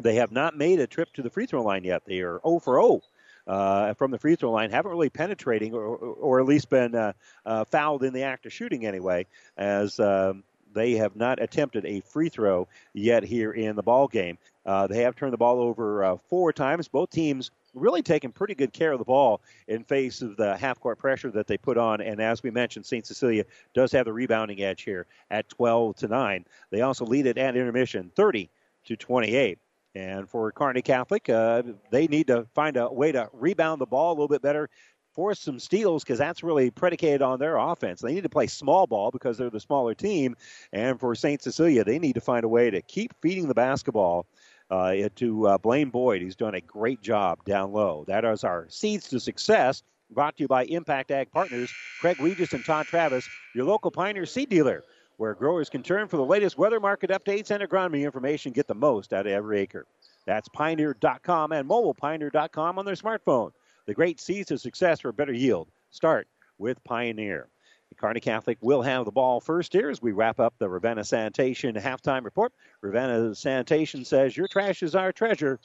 they have not made a trip to the free throw line yet. They are 0 for 0 uh, from the free throw line haven't really penetrating or, or at least been uh, uh, fouled in the act of shooting anyway, as um, they have not attempted a free throw yet here in the ball game. Uh, they have turned the ball over uh, four times. Both teams really taking pretty good care of the ball in face of the half court pressure that they put on. And as we mentioned, St. Cecilia does have the rebounding edge here at 12 to 9. They also lead it at intermission 30 to 28. And for Kearney Catholic, uh, they need to find a way to rebound the ball a little bit better, force some steals because that's really predicated on their offense. They need to play small ball because they're the smaller team. And for St. Cecilia, they need to find a way to keep feeding the basketball uh, to uh, Blaine Boyd. He's done a great job down low. That is our seeds to success brought to you by Impact Ag Partners, Craig Regis and Todd Travis, your local Pioneer seed dealer, where growers can turn for the latest weather market updates and agronomy information, get the most out of every acre. That's pioneer.com and mobilepioneer.com on their smartphone. The great seeds of success for a better yield. Start with Pioneer. Kearney Catholic will have the ball first here as we wrap up the Ravenna Sanitation halftime report. Ravenna Sanitation says your trash is our treasure.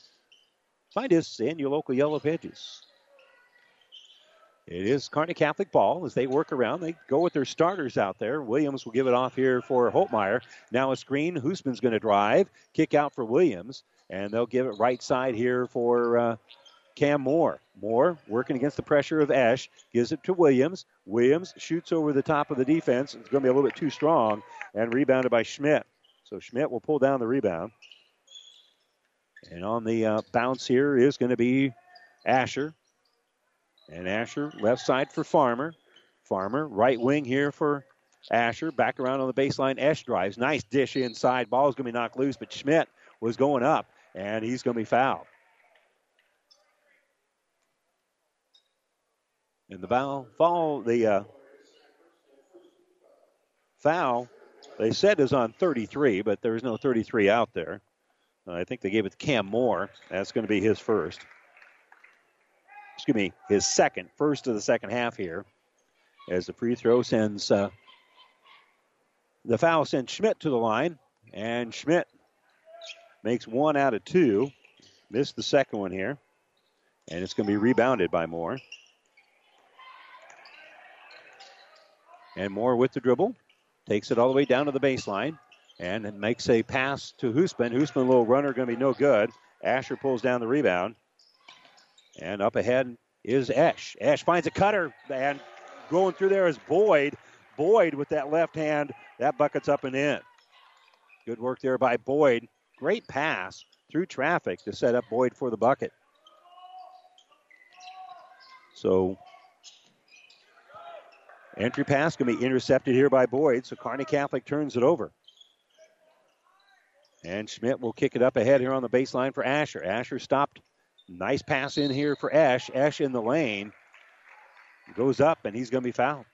Find us in your local Yellow Pages. It is Kearney Catholic ball as they work around. They go with their starters out there. Williams will give it off here for Holtmeyer. Now a screen. Hoosman's going to drive. Kick out for Williams. And they'll give it right side here for uh, Cam Moore. Moore working against the pressure of Esch. Gives it to Williams. Williams shoots over the top of the defense. It's going to be a little bit too strong. And rebounded by Schmidt. So Schmidt will pull down the rebound. And on the uh, bounce here is going to be Asher. And Asher left side for Farmer. Farmer right wing here for Asher. Back around on the baseline. Esch drives. Nice dish inside. Ball's going to be knocked loose, but Schmidt was going up, and he's going to be fouled. And the foul, foul the uh, foul, they said is on 33, but there's no 33 out there. Uh, I think they gave it to Cam Moore. That's going to be his first. Excuse me, his second, first of the second half here. As the free throw sends uh, the foul sends Schmidt to the line, and Schmidt makes one out of two. Missed the second one here, and it's going to be rebounded by Moore. And Moore with the dribble, takes it all the way down to the baseline, and makes a pass to Hoosman. Hoosman, little runner, going to be no good. Asher pulls down the rebound. And up ahead is Esch. Esch finds a cutter, and going through there is Boyd. Boyd with that left hand, that bucket's up and in. Good work there by Boyd. Great pass through traffic to set up Boyd for the bucket. So entry pass can be intercepted here by Boyd. So Kearney Catholic turns it over. And Schmidt will kick it up ahead here on the baseline for Asher. Asher stopped. Nice pass in here for Esch. Esch in the lane. Goes up, and he's going to be fouled.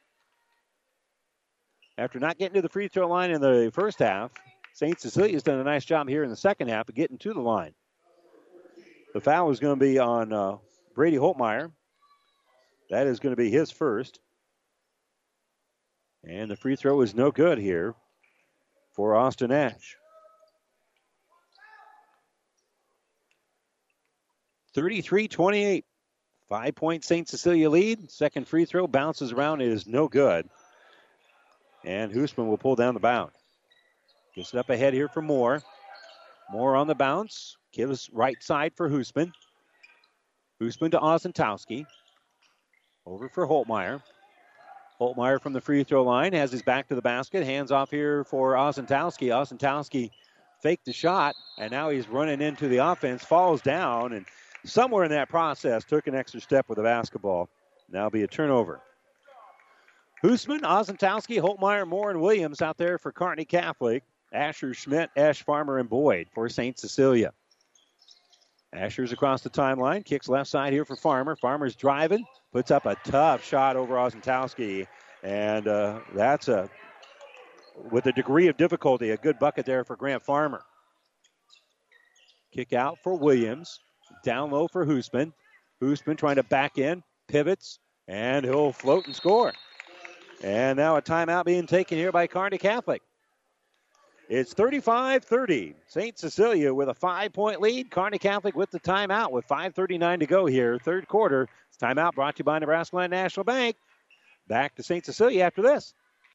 After not getting to the free throw line in the first half, St. Cecilia's done a nice job here in the second half of getting to the line. The foul is going to be on uh, Brady Holtmeyer. That is going to be his first. And the free throw is no good here for Austin Ash. 33 28. Five point St. Cecilia lead. Second free throw bounces around. It is no good. And Hoosman will pull down the bound. Gets it up ahead here for Moore. Moore on the bounce. Gives right side for Hoosman. Hoosman to Osentowski. Over for Holtmeyer. Holtmeyer from the free throw line has his back to the basket. Hands off here for Osentowski. Osentowski faked the shot, and now he's running into the offense, falls down, and somewhere in that process took an extra step with the basketball. Now be a turnover. Hoosman, Osentowski, Holtmeyer, Moore, and Williams out there for Kearney Catholic. Asher, Schmidt, Ash Farmer, and Boyd for St. Cecilia. Asher's across the timeline, kicks left side here for Farmer. Farmer's driving, puts up a tough shot over Osentowski, and uh, that's a with a degree of difficulty, a good bucket there for Grant Farmer. Kick out for Williams. Down low for Hoosman. Hoosman trying to back in, pivots, and he'll float and score. And now a timeout being taken here by Kearney Catholic. It's 35 30. St. Cecilia with a five point lead. Kearney Catholic with the timeout with 5.39 to go here, third quarter. It's timeout brought to you by Nebraska Land National Bank. Back to St. Cecilia after this.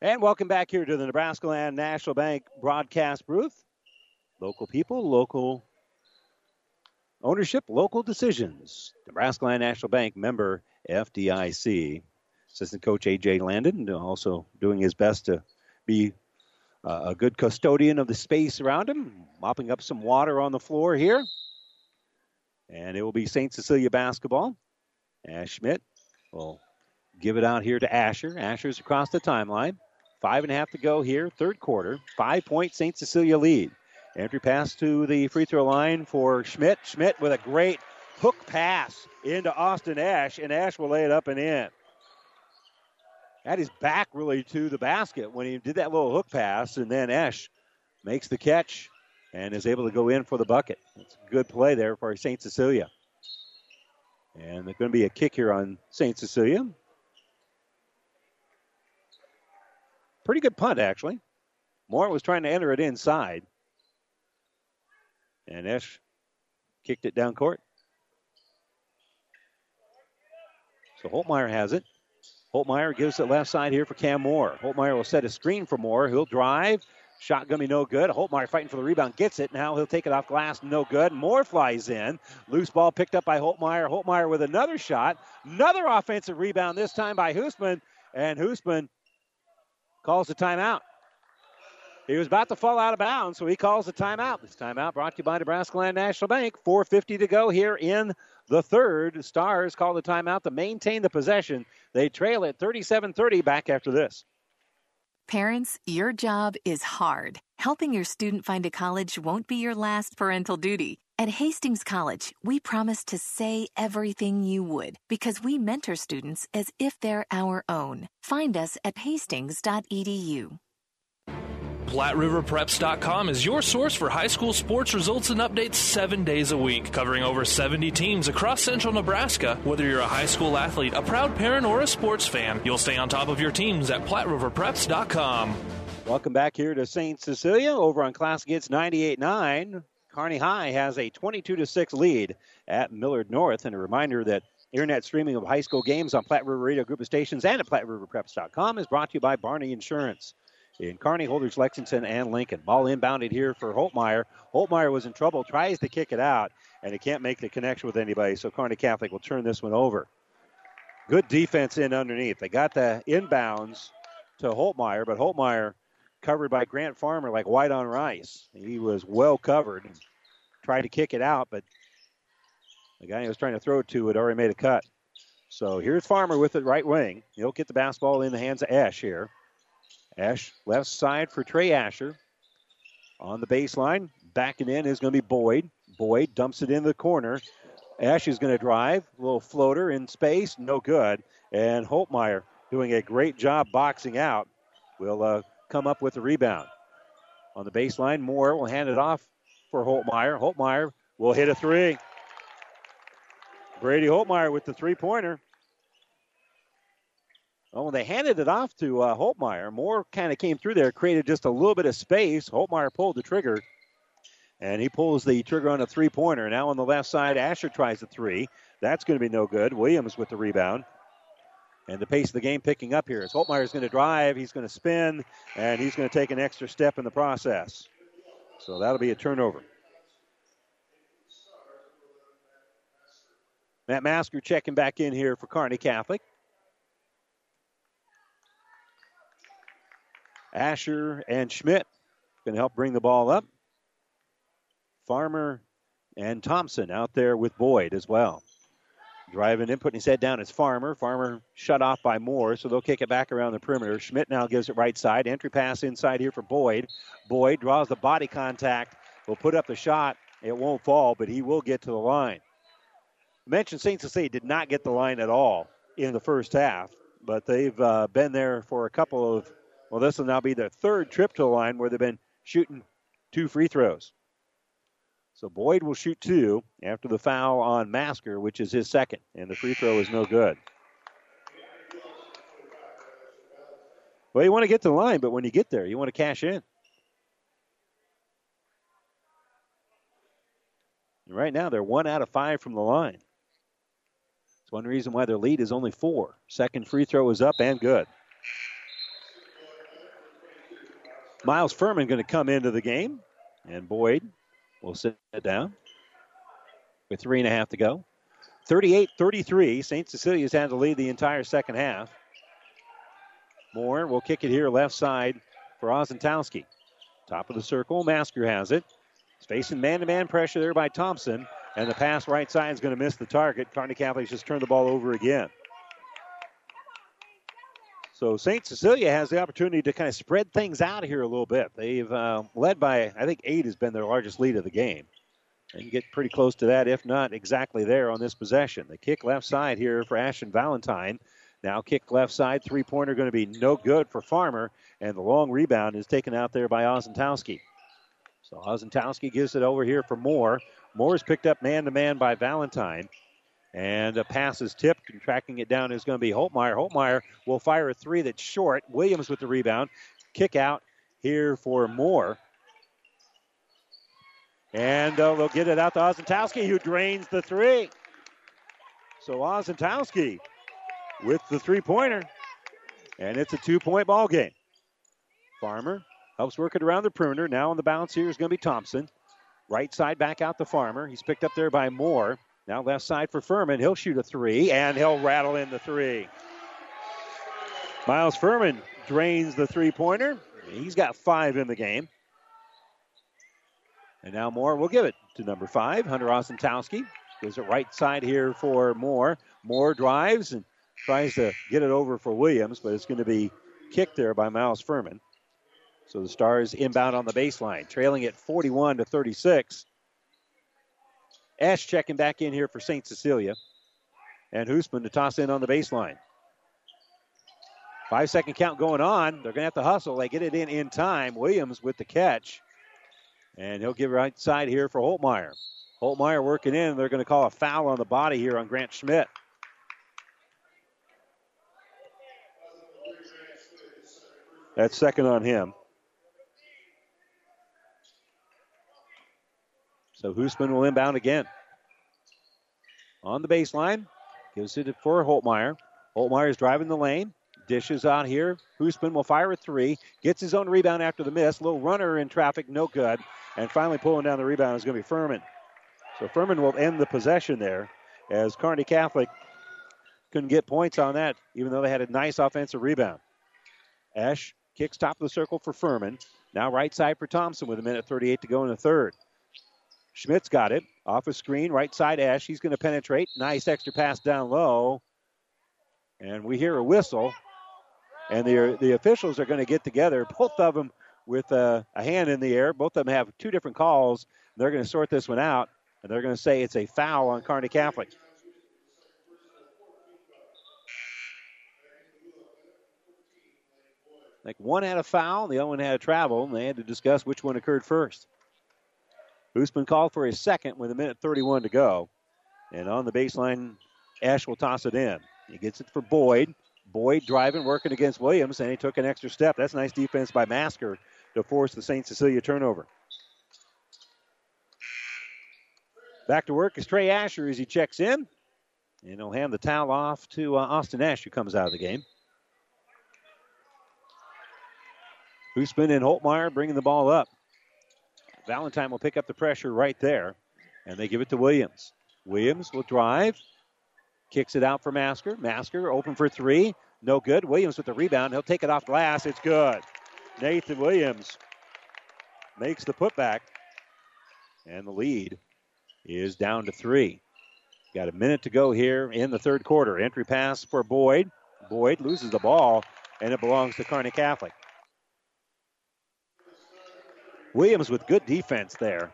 And welcome back here to the Nebraska Land National Bank broadcast booth. Local people, local ownership, local decisions. Nebraska Land National Bank member FDIC. Assistant coach A.J. Landon also doing his best to be uh, a good custodian of the space around him, mopping up some water on the floor here. And it will be St. Cecilia basketball. Ash Schmidt will give it out here to Asher. Asher's across the timeline. Five and a half to go here, third quarter. Five point St. Cecilia lead. Entry pass to the free throw line for Schmidt. Schmidt with a great hook pass into Austin Ash, and Ash will lay it up and in. Had his back really to the basket when he did that little hook pass, and then Ash makes the catch and is able to go in for the bucket. It's a good play there for St. Cecilia. And there's going to be a kick here on St. Cecilia. Pretty good punt, actually. Moore was trying to enter it inside. And Ash kicked it down court. So Holtmeyer has it. Holtmeyer gives it left side here for Cam Moore. Holtmeyer will set a screen for Moore. He'll drive. Shot gonna be no good. Holtmeyer fighting for the rebound, gets it. Now he'll take it off glass, no good. Moore flies in. Loose ball picked up by Holtmeyer. Holtmeyer with another shot. Another offensive rebound, this time by Hoosman. And Hoosman calls the timeout. He was about to fall out of bounds, so he calls the timeout. This timeout brought to you by Nebraska Land National Bank. 4.50 to go here in the third. Stars call the timeout to maintain the possession. They trail at 37 30 back after this. Parents, your job is hard. Helping your student find a college won't be your last parental duty. At Hastings College, we promise to say everything you would because we mentor students as if they're our own. Find us at hastings.edu. PlatteRiverPreps.com is your source for high school sports results and updates seven days a week, covering over 70 teams across central Nebraska. Whether you're a high school athlete, a proud parent, or a sports fan, you'll stay on top of your teams at PlatteRiverPreps.com. Welcome back here to St. Cecilia over on Classic Hits 98.9. Kearney High has a 22 6 lead at Millard North. And a reminder that internet streaming of high school games on Platte River Radio Group of Stations and at PlatteRiverPreps.com is brought to you by Barney Insurance in Kearney, Holdrege, Lexington, and Lincoln. Ball inbounded here for Holtmeyer. Holtmeyer was in trouble, tries to kick it out, and he can't make the connection with anybody, so Kearney Catholic will turn this one over. Good defense in underneath. They got the inbounds to Holtmeyer, but Holtmeyer covered by Grant Farmer like white on rice. He was well covered. Tried to kick it out, but the guy he was trying to throw it to had already made a cut. So here's Farmer with the right wing. He'll get the basketball in the hands of Ash here. Ash left side for Trey Asher. On the baseline, backing in is going to be Boyd. Boyd dumps it in the corner. Ash is going to drive. A little floater in space, no good. And Holtmeyer doing a great job boxing out. Will uh, come up with the rebound. On the baseline, Moore will hand it off for Holtmeyer. Holtmeyer will hit a three. Brady Holtmeyer with the three pointer. Oh, when they handed it off to uh, Holtmeyer, Moore kind of came through there, created just a little bit of space. Holtmeyer pulled the trigger, and he pulls the trigger on a three pointer. Now on the left side, Asher tries a three. That's going to be no good. Williams with the rebound. And the pace of the game picking up here. As is going to drive, he's going to spin, and he's going to take an extra step in the process. So that'll be a turnover. Matt Masker checking back in here for Kearney Catholic. Asher and Schmidt can help bring the ball up. Farmer and Thompson out there with Boyd as well. Driving in, putting his head down is Farmer. Farmer shut off by Moore, so they'll kick it back around the perimeter. Schmidt now gives it right side. Entry pass inside here for Boyd. Boyd draws the body contact, will put up the shot. It won't fall, but he will get to the line. Mentioned St. Cecilia did not get the line at all in the first half, but they've uh, been there for a couple of well, this will now be their third trip to the line where they've been shooting two free throws. So Boyd will shoot two after the foul on Masker, which is his second, and the free throw is no good. Well, you want to get to the line, but when you get there, you want to cash in. And right now, they're one out of five from the line. It's one reason why their lead is only four. Second free throw is up and good. Miles Furman going to come into the game, and Boyd will sit down. with three and a half to go. 38 33. St. Cecilia's had the lead the entire second half. Moore will kick it here left side for Osentowski. Top of the circle, Masker has it. He's facing man to man pressure there by Thompson. And the pass right side is going to miss the target. Kearney Catholic just turned the ball over again. So St. Cecilia has the opportunity to kind of spread things out here a little bit. They've uh, led by, I think, eight has been their largest lead of the game. They can get pretty close to that, if not exactly there on this possession. The kick left side here for Ashton Valentine. Now kick left side, three pointer going to be no good for Farmer, and the long rebound is taken out there by Osentowski. So Osentowski gives it over here for Moore. Moore is picked up man to man by Valentine. And a pass is tipped, and tracking it down is going to be Holtmeyer. Holtmeyer will fire a three that's short. Williams with the rebound. Kick out here for Moore. And uh, they'll get it out to Osentowski, who drains the three. So Osentowski with the three pointer. And it's a two point ball game. Farmer helps work it around the perimeter. Now on the bounce here is going to be Thompson. Right side back out to Farmer. He's picked up there by Moore. Now left side for Furman. He'll shoot a three, and he'll rattle in the three. Miles Furman drains the three pointer. He's got five in the game. And now Moore will give it to number five, Hunter Osentowski. Gives it right side here for Moore. Moore drives and tries to get it over for Williams, but it's going to be kicked there by Miles Furman. So the Stars inbound on the baseline, trailing at 41 to 36. Ash checking back in here for St. Cecilia. And Hoosman to toss in on the baseline. Five second count going on. They're going to have to hustle. They get it in in time. Williams with the catch. And he'll give right side here for Holtmeyer. Holtmeyer working in. They're going to call a foul on the body here on Grant Schmidt. That's second on him. So Hoosman will inbound again. On the baseline. Gives it for Holtmeyer. Holtmeyer is driving the lane. Dishes out here. Hoosman will fire a three. Gets his own rebound after the miss. Little runner in traffic, no good. And finally pulling down the rebound is going to be Furman. So Furman will end the possession there as Kearney Catholic couldn't get points on that, even though they had a nice offensive rebound. Ash kicks top of the circle for Furman. Now right side for Thompson with a minute 38 to go in the third. Schmidt's got it. Off a screen, right side Ash. He's going to penetrate. Nice extra pass down low. And we hear a whistle. And the, the officials are going to get together, both of them with a, a hand in the air. Both of them have two different calls. They're going to sort this one out, and they're going to say it's a foul on Kearney Catholic. Like one had a foul, the other one had a travel, and they had to discuss which one occurred first. Hoosman called for his second with a minute 31 to go. And on the baseline, Ash will toss it in. He gets it for Boyd. Boyd driving, working against Williams, and he took an extra step. That's nice defense by Masker to force the St. Cecilia turnover. Back to work is Trey Asher as he checks in. And he'll hand the towel off to uh, Austin Ash, who comes out of the game. Hoosman and Holtmeyer bringing the ball up. Valentine will pick up the pressure right there, and they give it to Williams. Williams will drive, kicks it out for Masker. Masker open for three, no good. Williams with the rebound. He'll take it off glass. It's good. Nathan Williams makes the putback, and the lead is down to three. Got a minute to go here in the third quarter. Entry pass for Boyd. Boyd loses the ball, and it belongs to Kearney Catholic. Williams with good defense there,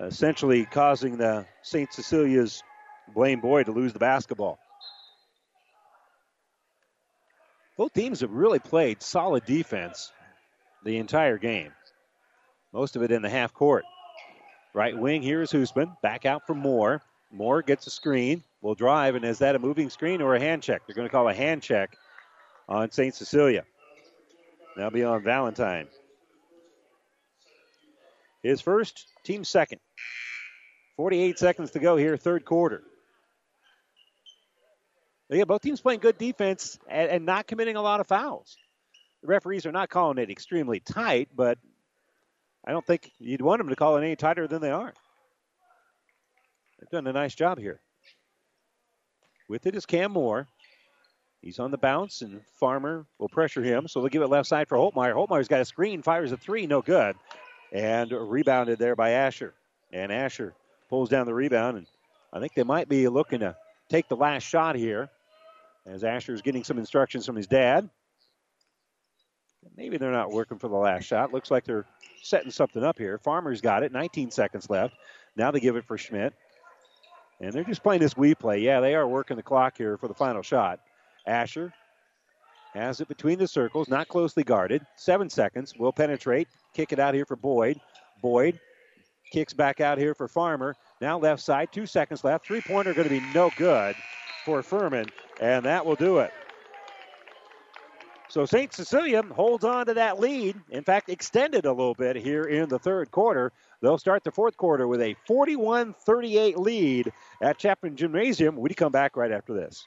essentially causing the St. Cecilia's Blaine Boyd to lose the basketball. Both teams have really played solid defense the entire game, most of it in the half court. Right wing here is Hoosman. Back out for Moore. Moore gets a screen, will drive, and is that a moving screen or a hand check? They're going to call a hand check on St. Cecilia. That'll be on Valentine. His first, team second. 48 seconds to go here, third quarter. Yeah, both teams playing good defense and, and not committing a lot of fouls. The referees are not calling it extremely tight, but I don't think you'd want them to call it any tighter than they are. They've done a nice job here. With it is Cam Moore. He's on the bounce, and Farmer will pressure him, so they'll give it left side for Holtmeyer. Holtmeyer's got a screen, fires a three, no good. And rebounded there by Asher. And Asher pulls down the rebound, and I think they might be looking to take the last shot here as Asher is getting some instructions from his dad. Maybe they're not working for the last shot. Looks like they're setting something up here. Farmer's got it. 19 seconds left. Now they give it for Schmidt. And they're just playing this we play. Yeah, they are working the clock here for the final shot. Asher has it between the circles, not closely guarded. Seven seconds. Will penetrate. Kick it out here for Boyd. Boyd kicks back out here for Farmer. Now left side. Two seconds left. Three pointer going to be no good for Furman. And that will do it. So St. Cecilia holds on to that lead. In fact, extended a little bit here in the third quarter. They'll start the fourth quarter with a 41 38 lead at Chapman Gymnasium. We come back right after this.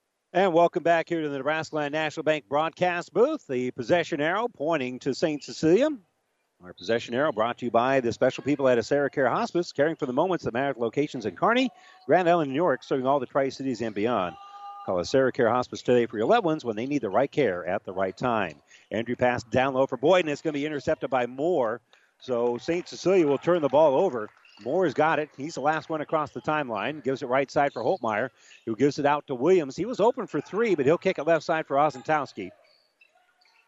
And welcome back here to the Nebraska Land National Bank broadcast booth. The possession arrow pointing to St. Cecilia. Our possession arrow brought to you by the special people at AseraCare Hospice, caring for the moments that matter locations in Kearney, Grand Island, New York, serving all the Tri Cities and beyond. Call AseraCare Hospice today for your loved ones when they need the right care at the right time. Andrew pass down low for Boyd, and it's going to be intercepted by Moore. So St. Cecilia will turn the ball over. Moore's got it. He's the last one across the timeline. Gives it right side for Holtmeyer, who gives it out to Williams. He was open for three, but he'll kick it left side for Osentowski,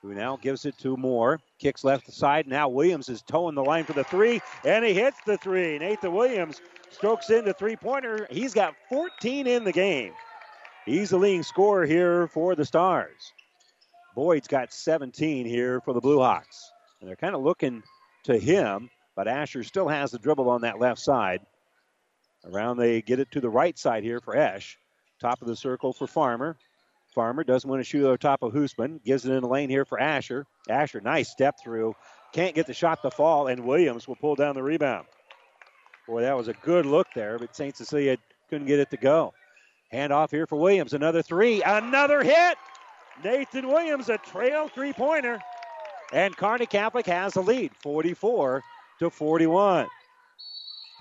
who now gives it to Moore. Kicks left side. Now Williams is towing the line for the three, and he hits the three. Nathan Williams strokes into three pointer. He's got 14 in the game. He's the leading scorer here for the Stars. Boyd's got 17 here for the Blue Hawks. And they're kind of looking to him but Asher still has the dribble on that left side. Around they get it to the right side here for Esch. Top of the circle for Farmer. Farmer doesn't want to shoot over top of Hoosman. Gives it in the lane here for Asher. Asher, nice step through. Can't get the shot to fall, and Williams will pull down the rebound. Boy, that was a good look there, but St. Cecilia couldn't get it to go. Hand off here for Williams. Another three. Another hit. Nathan Williams, a trail three pointer. And Kearney Catholic has the lead, 44 to 41.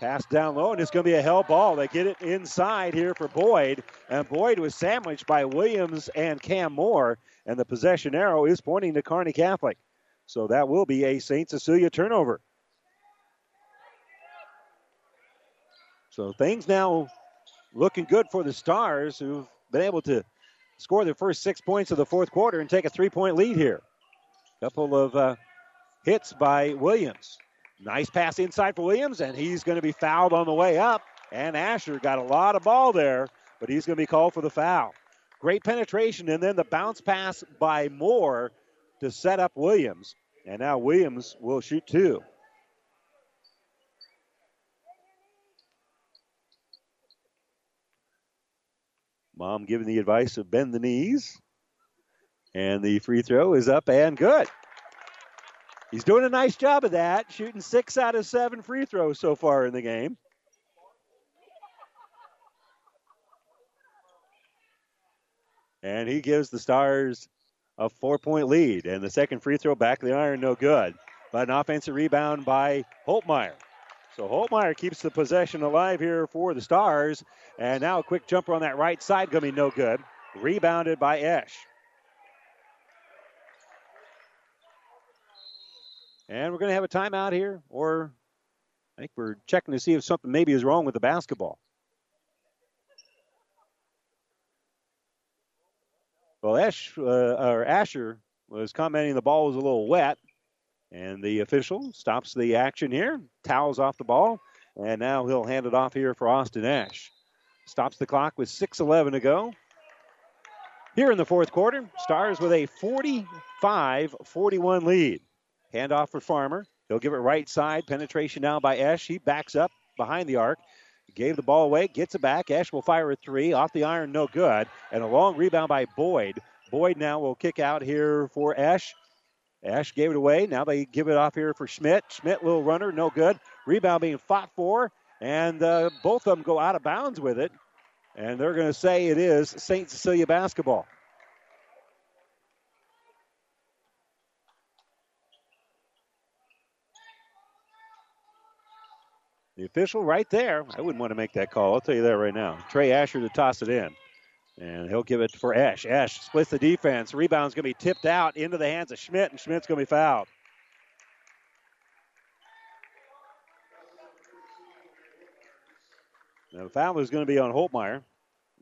Pass down low, and it's going to be a hell ball. They get it inside here for Boyd, and Boyd was sandwiched by Williams and Cam Moore, and the possession arrow is pointing to Kearney Catholic. So that will be a St. Cecilia turnover. So things now looking good for the Stars, who've been able to score their first six points of the fourth quarter and take a three point lead here. Couple of uh, hits by Williams. Nice pass inside for Williams, and he's going to be fouled on the way up. And Asher got a lot of ball there, but he's going to be called for the foul. Great penetration, and then the bounce pass by Moore to set up Williams. And now Williams will shoot two. Mom giving the advice of bend the knees. And the free throw is up and good. He's doing a nice job of that, shooting six out of seven free throws so far in the game. And he gives the Stars a four point lead. And the second free throw back of the iron, no good. But an offensive rebound by Holtmeyer. So Holtmeyer keeps the possession alive here for the Stars. And now a quick jumper on that right side, going to be no good. Rebounded by Esch. And we're going to have a timeout here, or I think we're checking to see if something maybe is wrong with the basketball. Well, Ash, uh, or Asher was commenting the ball was a little wet, and the official stops the action here, towels off the ball, and now he'll hand it off here for Austin Ash. Stops the clock with 6.11 to go. Here in the fourth quarter, Stars with a 45 41 lead. Handoff for Farmer. He'll give it right side. Penetration now by Ash. He backs up behind the arc. Gave the ball away, gets it back. Ash will fire a three. Off the iron, no good. And a long rebound by Boyd. Boyd now will kick out here for Ash. Ash gave it away. Now they give it off here for Schmidt. Schmidt, little runner, no good. Rebound being fought for. And uh, both of them go out of bounds with it. And they're going to say it is St. Cecilia basketball. The official right there. I wouldn't want to make that call. I'll tell you that right now. Trey Asher to toss it in. And he'll give it for Ash. Ash splits the defense. Rebound's going to be tipped out into the hands of Schmidt, and Schmidt's going to be fouled. Now, the foul is going to be on Holtmeyer.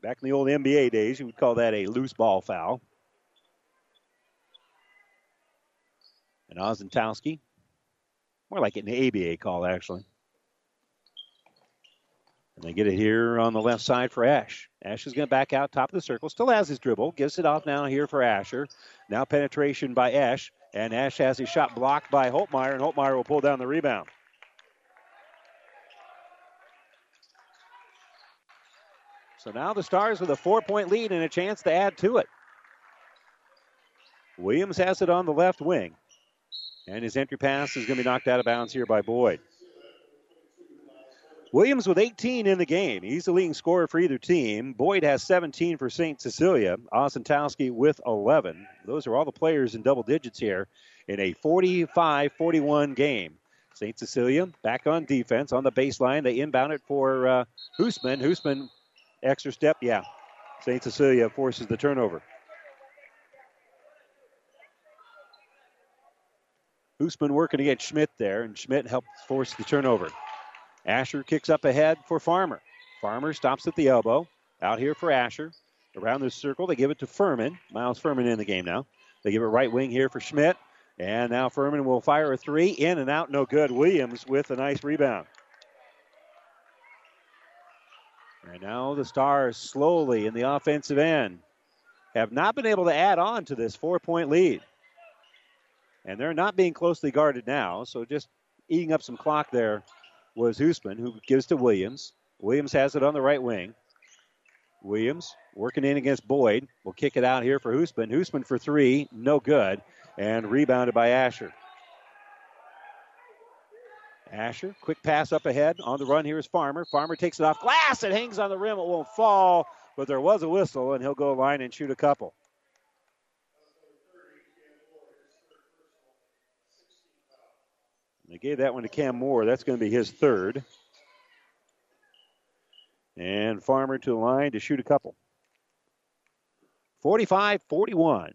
Back in the old NBA days, you would call that a loose ball foul. And Osentowski, more like an ABA call, actually. And they get it here on the left side for Ash. Ash is going to back out top of the circle. Still has his dribble. Gives it off now here for Asher. Now penetration by Ash. And Ash has his shot blocked by Holtmeyer, and Holtmeyer will pull down the rebound. So now the Stars with a four point lead and a chance to add to it. Williams has it on the left wing. And his entry pass is going to be knocked out of bounds here by Boyd. Williams with 18 in the game. He's the leading scorer for either team. Boyd has 17 for St. Cecilia. Osentowski with 11. Those are all the players in double digits here in a 45 41 game. St. Cecilia back on defense on the baseline. They inbound it for uh, Hoosman. Hoosman Extra step, yeah. St. Cecilia forces the turnover. Hoosman working against Schmidt there, and Schmidt helps force the turnover. Asher kicks up ahead for Farmer. Farmer stops at the elbow. Out here for Asher. Around the circle, they give it to Furman. Miles Furman in the game now. They give it right wing here for Schmidt. And now Furman will fire a three. In and out, no good. Williams with a nice rebound. And now the Stars slowly in the offensive end have not been able to add on to this four point lead. And they're not being closely guarded now, so just eating up some clock there was Hoosman, who gives to Williams. Williams has it on the right wing. Williams working in against Boyd. Will kick it out here for Hoosman. Hoosman for three, no good, and rebounded by Asher. Asher, quick pass up ahead. On the run here is Farmer. Farmer takes it off glass. It hangs on the rim. It won't fall, but there was a whistle, and he'll go line and shoot a couple. They gave that one to Cam Moore. That's going to be his third. And Farmer to the line to shoot a couple. 45 41.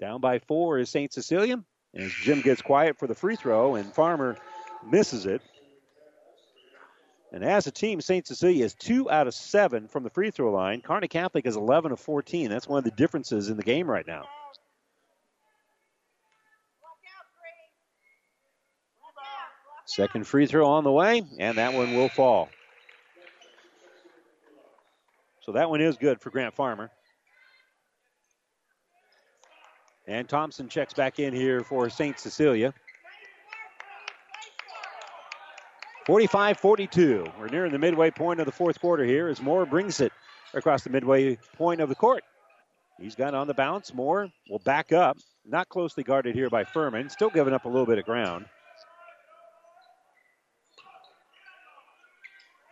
Down by four is St. Cecilia. As gym gets quiet for the free throw, and Farmer misses it. And as a team, St. Cecilia is two out of seven from the free throw line. Kearney Catholic is 11 of 14. That's one of the differences in the game right now. Second free throw on the way, and that one will fall. So that one is good for Grant Farmer. And Thompson checks back in here for St. Cecilia. 45 42. We're nearing the midway point of the fourth quarter here as Moore brings it across the midway point of the court. He's got on the bounce. Moore will back up. Not closely guarded here by Furman. Still giving up a little bit of ground.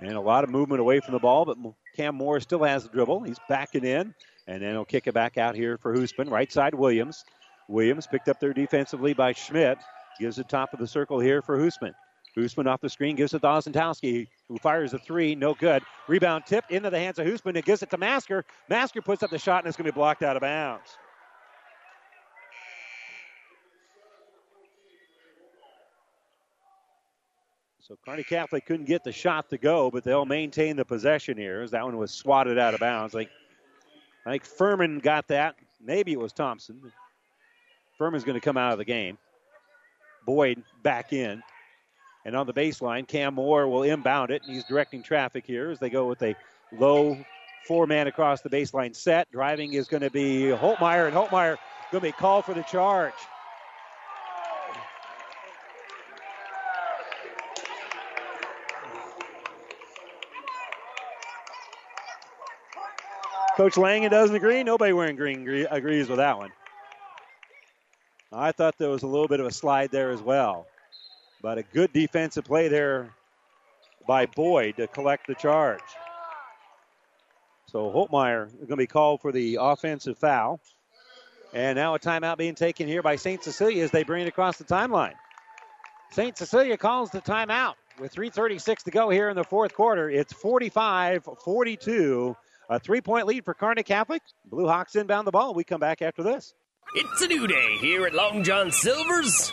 And a lot of movement away from the ball, but Cam Moore still has the dribble. He's backing in, and then he'll kick it back out here for Hoosman. Right side, Williams. Williams picked up there defensively by Schmidt. Gives the top of the circle here for Hoosman. Hoosman off the screen gives it to Osentowski, who fires a three, no good. Rebound tip into the hands of Hoosman and gives it to Masker. Masker puts up the shot and it's going to be blocked out of bounds. So Kearney Catholic couldn't get the shot to go, but they'll maintain the possession here as that one was swatted out of bounds. Like I think Furman got that maybe it was Thompson. Furman's going to come out of the game. Boyd back in. And on the baseline, Cam Moore will inbound it, and he's directing traffic here as they go with a low four man across the baseline set. Driving is going to be Holtmeyer, and Holtmeyer going to be called for the charge. Coach Langen doesn't agree. Nobody wearing green agree, agrees with that one. I thought there was a little bit of a slide there as well. But a good defensive play there by Boyd to collect the charge. So Holtmeyer is going to be called for the offensive foul. And now a timeout being taken here by St. Cecilia as they bring it across the timeline. St. Cecilia calls the timeout with 3.36 to go here in the fourth quarter. It's 45 42. A three point lead for Kearney Catholic. Blue Hawks inbound the ball. We come back after this. It's a new day here at Long John Silver's.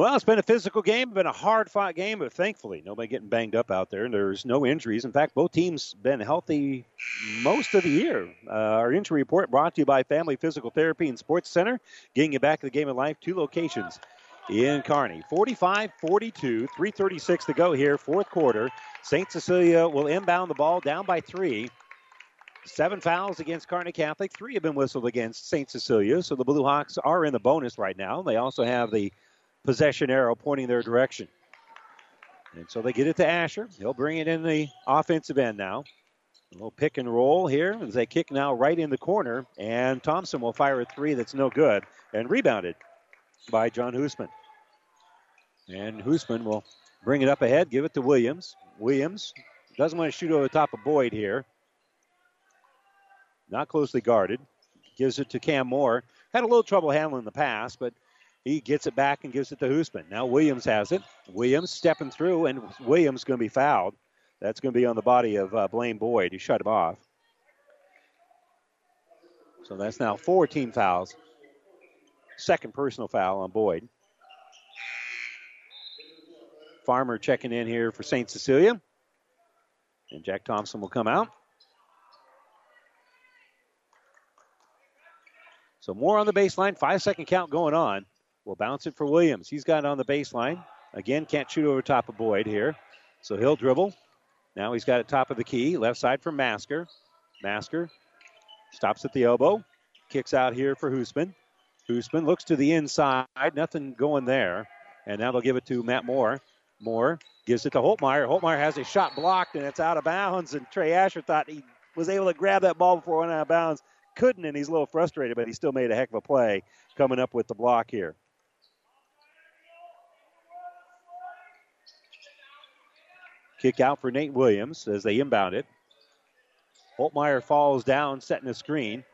Well, it's been a physical game, been a hard fought game, but thankfully nobody getting banged up out there. And there's no injuries. In fact, both teams been healthy most of the year. Uh, our injury report brought to you by Family Physical Therapy and Sports Center, getting you back to the game of life. Two locations in Kearney. 45 42, 336 to go here, fourth quarter. St. Cecilia will inbound the ball down by three. Seven fouls against Kearney Catholic. Three have been whistled against St. Cecilia. So the Blue Hawks are in the bonus right now. They also have the possession arrow pointing their direction. And so they get it to Asher. He'll bring it in the offensive end now. A little pick and roll here as they kick now right in the corner. And Thompson will fire a three that's no good and rebounded by John Hoosman. And Hoosman will bring it up ahead, give it to Williams. Williams doesn't want to shoot over the top of Boyd here. Not closely guarded. Gives it to Cam Moore. Had a little trouble handling the pass, but he gets it back and gives it to Hoosman. Now Williams has it. Williams stepping through, and Williams going to be fouled. That's going to be on the body of uh, Blaine Boyd. He shut him off. So that's now four team fouls. Second personal foul on Boyd. Farmer checking in here for St. Cecilia. And Jack Thompson will come out. So more on the baseline. Five second count going on. We'll bounce it for Williams. He's got it on the baseline. Again, can't shoot over top of Boyd here. So he'll dribble. Now he's got it top of the key. Left side for Masker. Masker stops at the elbow. Kicks out here for Hoosman. Hoosman looks to the inside. Nothing going there. And now they'll give it to Matt Moore. Moore gives it to Holtmeyer. Holtmeyer has a shot blocked and it's out of bounds. And Trey Asher thought he was able to grab that ball before it went out of bounds. Couldn't, and he's a little frustrated, but he still made a heck of a play coming up with the block here. Kick out for Nate Williams as they inbound it. Holtmeyer falls down, setting a screen.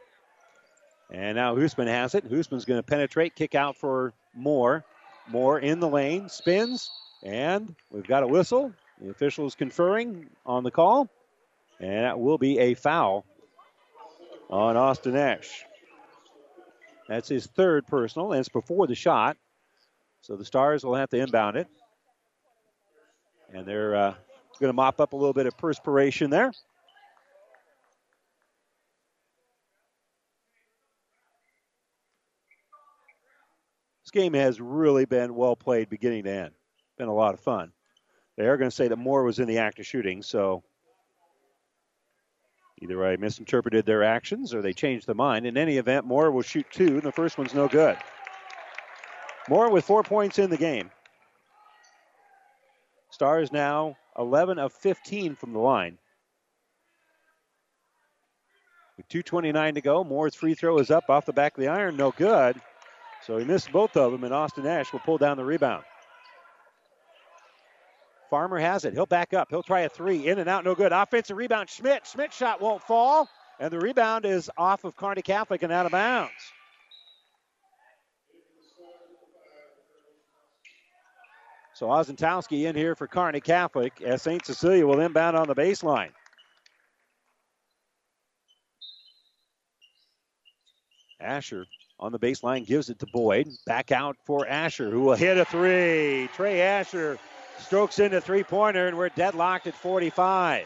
And now Hoosman has it. Hoosman's going to penetrate, kick out for Moore. Moore in the lane, spins, and we've got a whistle. The official is conferring on the call, and that will be a foul on Austin Ash. That's his third personal, and it's before the shot. So the Stars will have to inbound it. And they're uh, going to mop up a little bit of perspiration there. This game has really been well played beginning to end. Been a lot of fun. They are going to say that Moore was in the act of shooting, so either I misinterpreted their actions or they changed their mind. In any event, Moore will shoot two, and the first one's no good. Moore with four points in the game. Stars now 11 of 15 from the line. With 2.29 to go, Moore's free throw is up off the back of the iron, no good. So he missed both of them, and Austin Ash will pull down the rebound. Farmer has it. He'll back up. He'll try a three. In and out, no good. Offensive rebound. Schmidt. Schmidt shot won't fall. And the rebound is off of Kearney Catholic and out of bounds. So Osentowski in here for Kearney Catholic as St. Cecilia will inbound on the baseline. Asher on the baseline gives it to Boyd. Back out for Asher, who will hit a three. Trey Asher strokes into three pointer, and we're deadlocked at 45.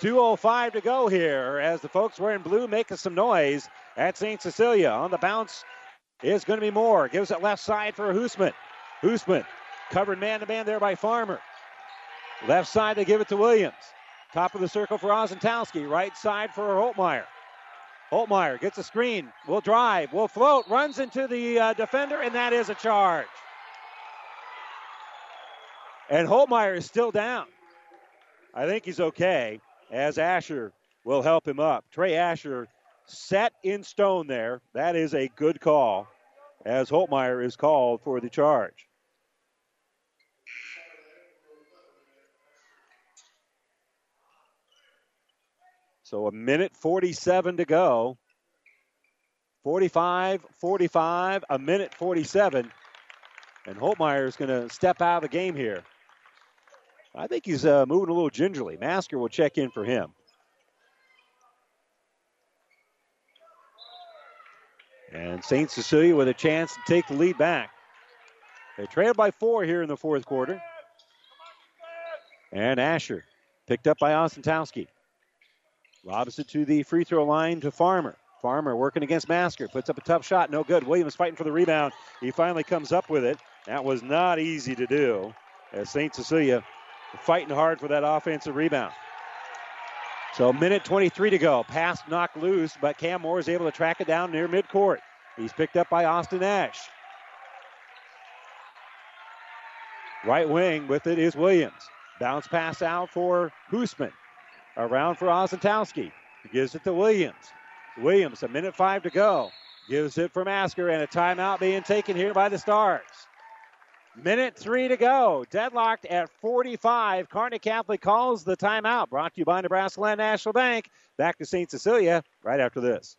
2.05 to go here as the folks wearing blue making some noise at St. Cecilia. On the bounce is going to be Moore. Gives it left side for Hoosman. Hoosman covered man to man there by Farmer. Left side, they give it to Williams. Top of the circle for Osentowski. Right side for Holtmeyer. Holtmeyer gets a screen, will drive, will float, runs into the uh, defender, and that is a charge. And Holtmeyer is still down. I think he's okay as Asher will help him up. Trey Asher set in stone there. That is a good call as Holtmeyer is called for the charge. So a minute 47 to go. 45 45, a minute 47. And Holtmeyer is going to step out of the game here. I think he's uh, moving a little gingerly. Masker will check in for him. And St. Cecilia with a chance to take the lead back. They trailed by four here in the fourth quarter. And Asher picked up by Osentowski. It to the free throw line to Farmer. Farmer working against Masker. Puts up a tough shot. No good. Williams fighting for the rebound. He finally comes up with it. That was not easy to do as St. Cecilia fighting hard for that offensive rebound. So, minute 23 to go. Pass knocked loose, but Cam Moore is able to track it down near midcourt. He's picked up by Austin Ash. Right wing with it is Williams. Bounce pass out for Hoosman. Around for Osentowski. He gives it to Williams. Williams, a minute five to go. Gives it for Masker, and a timeout being taken here by the Stars. Minute three to go. Deadlocked at 45. Kearney Catholic calls the timeout. Brought to you by Nebraska Land National Bank. Back to St. Cecilia right after this.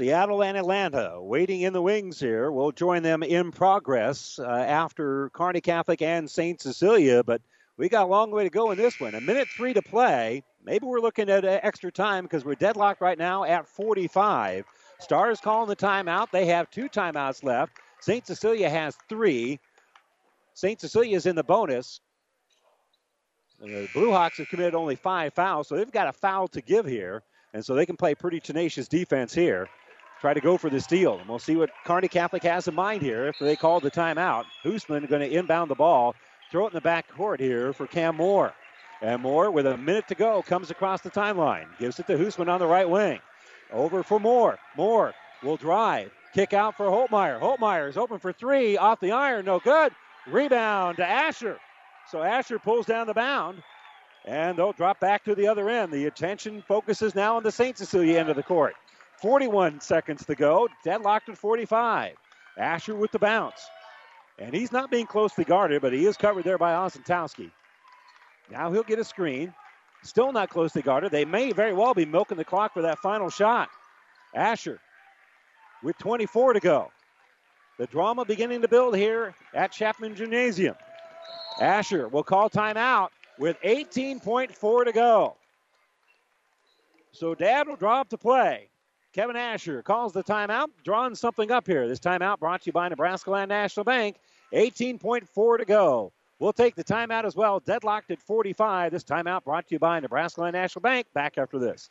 Seattle and Atlanta waiting in the wings here. We'll join them in progress uh, after Kearney Catholic and St. Cecilia, but we got a long way to go in this one. A minute three to play. Maybe we're looking at uh, extra time because we're deadlocked right now at 45. Stars calling the timeout. They have two timeouts left. St. Cecilia has three. St. Cecilia is in the bonus. The Blue Hawks have committed only five fouls, so they've got a foul to give here, and so they can play pretty tenacious defense here try to go for the steal. And we'll see what Kearney Catholic has in mind here if they call the timeout. Hoosman going to inbound the ball, throw it in the back court here for Cam Moore. And Moore, with a minute to go, comes across the timeline. Gives it to Hoosman on the right wing. Over for Moore. Moore will drive. Kick out for Holtmeyer. Holtmeyer is open for three. Off the iron. No good. Rebound to Asher. So Asher pulls down the bound. And they'll drop back to the other end. The attention focuses now on the St. Cecilia end of the court. 41 seconds to go. Deadlocked at 45. Asher with the bounce. And he's not being closely guarded, but he is covered there by Osentowski. Now he'll get a screen. Still not closely guarded. They may very well be milking the clock for that final shot. Asher with 24 to go. The drama beginning to build here at Chapman Gymnasium. Asher will call timeout with 18.4 to go. So Dad will drop to play. Kevin Asher calls the timeout, drawing something up here. This timeout brought to you by Nebraska Land National Bank. 18.4 to go. We'll take the timeout as well. Deadlocked at 45. This timeout brought to you by Nebraska Land National Bank. Back after this.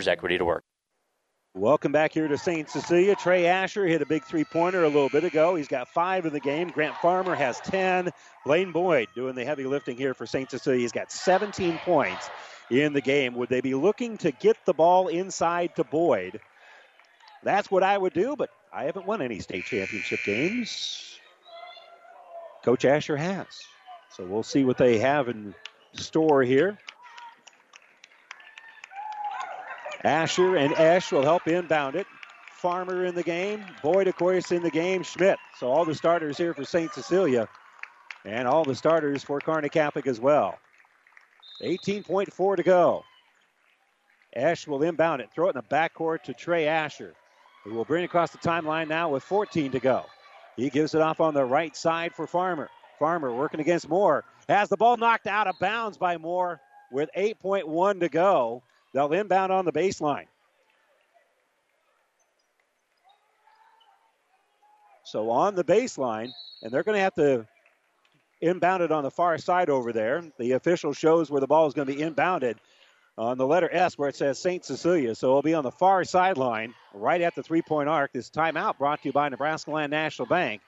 equity to work. Welcome back here to St. Cecilia. Trey Asher hit a big three pointer a little bit ago. He's got five in the game. Grant Farmer has 10. Blaine Boyd doing the heavy lifting here for St. Cecilia. He's got 17 points in the game. Would they be looking to get the ball inside to Boyd? That's what I would do, but I haven't won any state championship games. Coach Asher has. So we'll see what they have in store here. Asher and Esch will help inbound it. Farmer in the game. Boyd, of course, in the game. Schmidt. So all the starters here for St. Cecilia. And all the starters for Kearney Catholic as well. 18.4 to go. Esch will inbound it. Throw it in the backcourt to Trey Asher, who will bring it across the timeline now with 14 to go. He gives it off on the right side for Farmer. Farmer working against Moore. Has the ball knocked out of bounds by Moore with 8.1 to go. They'll inbound on the baseline. So on the baseline, and they're going to have to inbound it on the far side over there. The official shows where the ball is going to be inbounded on the letter S where it says St. Cecilia. So it'll be on the far sideline, right at the three point arc. This timeout brought to you by Nebraska Land National Bank.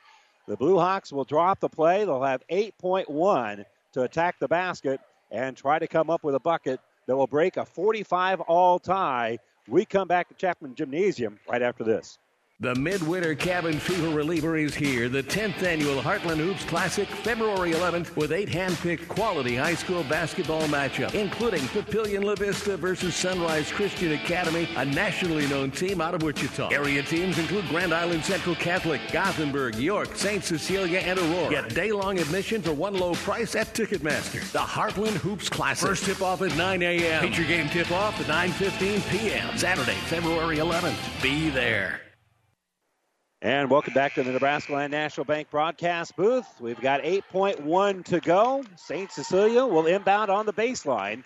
The Blue Hawks will drop the play. They'll have 8.1 to attack the basket and try to come up with a bucket that will break a 45 all tie. We come back to Chapman Gymnasium right after this. The Midwinter Cabin Fever Reliever is here. The 10th annual Heartland Hoops Classic, February 11th, with eight hand-picked quality high school basketball matchups, including Papillion La Vista versus Sunrise Christian Academy, a nationally known team out of Wichita. Area teams include Grand Island Central Catholic, Gothenburg, York, St. Cecilia, and Aurora. Get day-long admission for one low price at Ticketmaster. The Heartland Hoops Classic. First tip-off at 9 a.m. Feature game tip-off at 9.15 p.m. Saturday, February 11th. Be there. And welcome back to the Nebraska Land National Bank broadcast booth. We've got 8.1 to go. St. Cecilia will inbound on the baseline,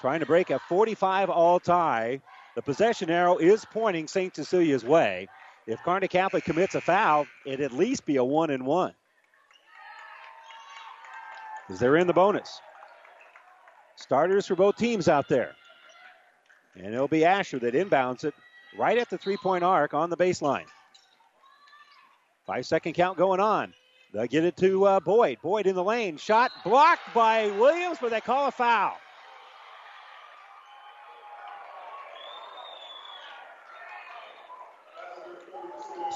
trying to break a 45 all tie. The possession arrow is pointing St. Cecilia's way. If Kearney Catholic commits a foul, it'd at least be a one and one. Because they're in the bonus. Starters for both teams out there. And it'll be Asher that inbounds it right at the three point arc on the baseline. Five second count going on. They'll get it to uh, Boyd. Boyd in the lane. Shot blocked by Williams, but they call a foul.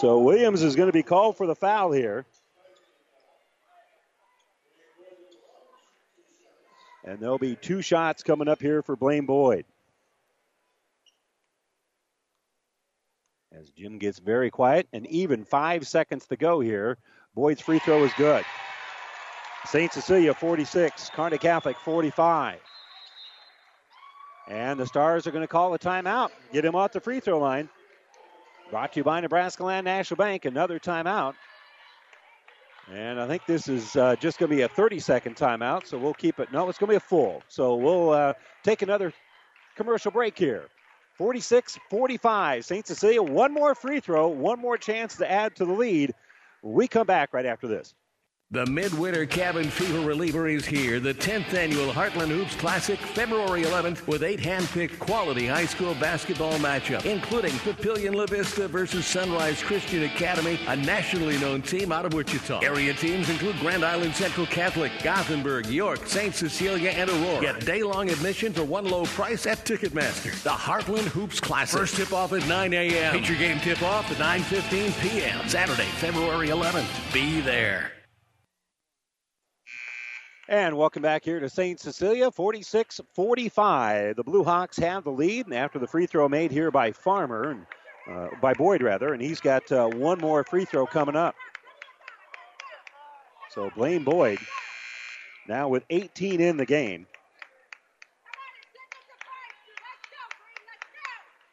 So Williams is going to be called for the foul here. And there'll be two shots coming up here for Blaine Boyd. As gym gets very quiet, and even five seconds to go here. Boyd's free throw is good. St. Cecilia 46, Kearney Catholic 45. And the Stars are going to call a timeout, get him off the free throw line. Brought to you by Nebraska Land National Bank, another timeout. And I think this is uh, just going to be a 30 second timeout, so we'll keep it. No, it's going to be a full. So we'll uh, take another commercial break here. 46 45. St. Cecilia, one more free throw, one more chance to add to the lead. We come back right after this. The Midwinter Cabin Fever Reliever is here. The 10th annual Heartland Hoops Classic, February 11th, with eight hand-picked quality high school basketball matchups, including Papillion La Vista versus Sunrise Christian Academy, a nationally known team out of Wichita. Area teams include Grand Island Central Catholic, Gothenburg, York, St. Cecilia, and Aurora. Get day-long admission for one low price at Ticketmaster. The Heartland Hoops Classic. First tip-off at 9 a.m. Feature game tip-off at 9.15 p.m. Saturday, February 11th. Be there. And welcome back here to St. Cecilia, 46 45. The Blue Hawks have the lead after the free throw made here by Farmer, and uh, by Boyd rather, and he's got uh, one more free throw coming up. So Blaine Boyd now with 18 in the game.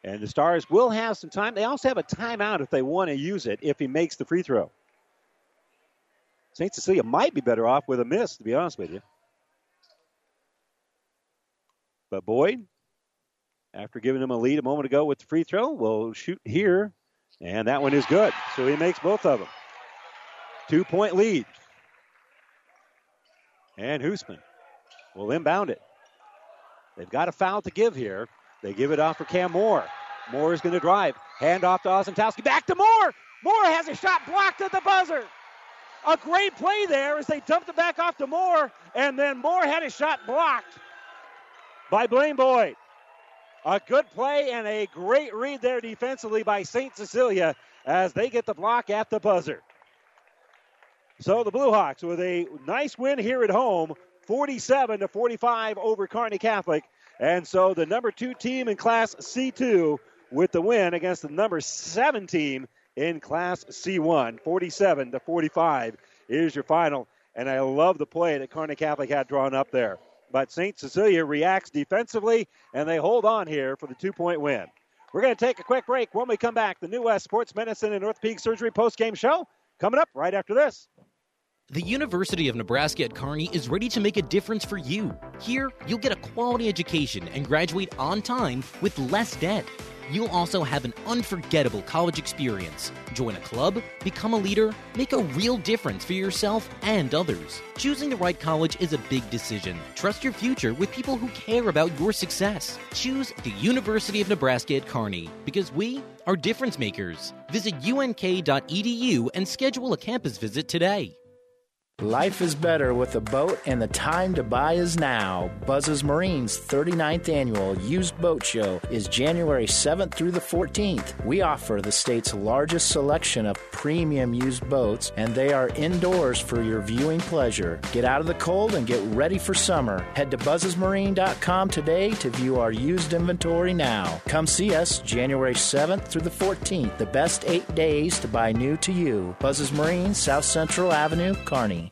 And the Stars will have some time. They also have a timeout if they want to use it if he makes the free throw. St. Cecilia might be better off with a miss, to be honest with you. But Boyd, after giving him a lead a moment ago with the free throw, will shoot here, and that one is good. So he makes both of them. Two point lead. And Hoosman will inbound it. They've got a foul to give here. They give it off for Cam Moore. Moore is going to drive. Hand off to Osentowski. Back to Moore. Moore has a shot blocked at the buzzer. A great play there as they dumped it back off to Moore, and then Moore had a shot blocked by Blaine Boyd. A good play and a great read there defensively by St. Cecilia as they get the block at the buzzer. So the Blue Hawks with a nice win here at home, 47 to 45 over Kearney Catholic. And so the number two team in Class C2 with the win against the number seven team in Class C1. 47 to 45 is your final. And I love the play that Kearney Catholic had drawn up there. But St. Cecilia reacts defensively, and they hold on here for the two point win. We're going to take a quick break. When we come back, the New West Sports Medicine and Orthopedic Surgery post game show coming up right after this. The University of Nebraska at Kearney is ready to make a difference for you. Here, you'll get a quality education and graduate on time with less debt. You'll also have an unforgettable college experience. Join a club, become a leader, make a real difference for yourself and others. Choosing the right college is a big decision. Trust your future with people who care about your success. Choose the University of Nebraska at Kearney because we are difference makers. Visit unk.edu and schedule a campus visit today. Life is better with a boat, and the time to buy is now. Buzz's Marines 39th Annual Used Boat Show is January 7th through the 14th. We offer the state's largest selection of premium used boats, and they are indoors for your viewing pleasure. Get out of the cold and get ready for summer. Head to buzzesmarine.com today to view our used inventory now. Come see us January 7th through the 14th, the best eight days to buy new to you. Buzz's Marine, South Central Avenue, Kearney.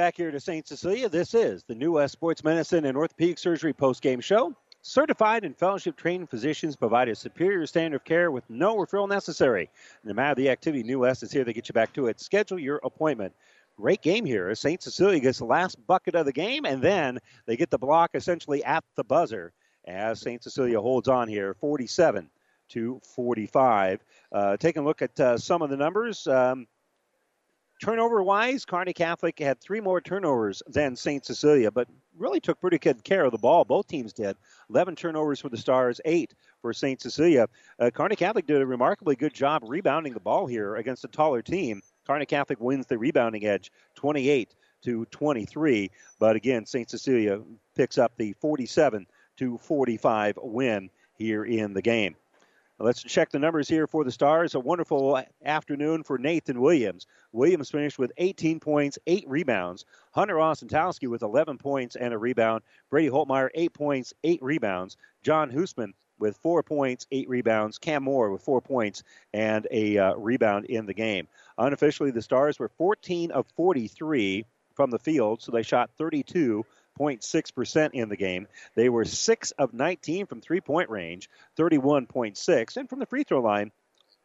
back here to St. Cecilia. This is the New West Sports Medicine and Orthopedic Surgery post-game show. Certified and fellowship trained physicians provide a superior standard of care with no referral necessary. No matter the activity, New West is here to get you back to it. Schedule your appointment. Great game here. St. Cecilia gets the last bucket of the game, and then they get the block essentially at the buzzer as St. Cecilia holds on here 47 to 45. Uh, taking a look at uh, some of the numbers. Um, Turnover wise, Kearney Catholic had three more turnovers than St. Cecilia, but really took pretty good care of the ball. Both teams did. 11 turnovers for the Stars, 8 for St. Cecilia. Uh, Kearney Catholic did a remarkably good job rebounding the ball here against a taller team. Kearney Catholic wins the rebounding edge 28 to 23. But again, St. Cecilia picks up the 47 to 45 win here in the game. Let's check the numbers here for the Stars. A wonderful afternoon for Nathan Williams. Williams finished with 18 points, 8 rebounds. Hunter Osentowski with 11 points and a rebound. Brady Holtmeyer, 8 points, 8 rebounds. John Hoosman with 4 points, 8 rebounds. Cam Moore with 4 points and a uh, rebound in the game. Unofficially, the Stars were 14 of 43 from the field, so they shot 32 0.6% in the game. They were 6 of 19 from three point range, 31.6. And from the free throw line,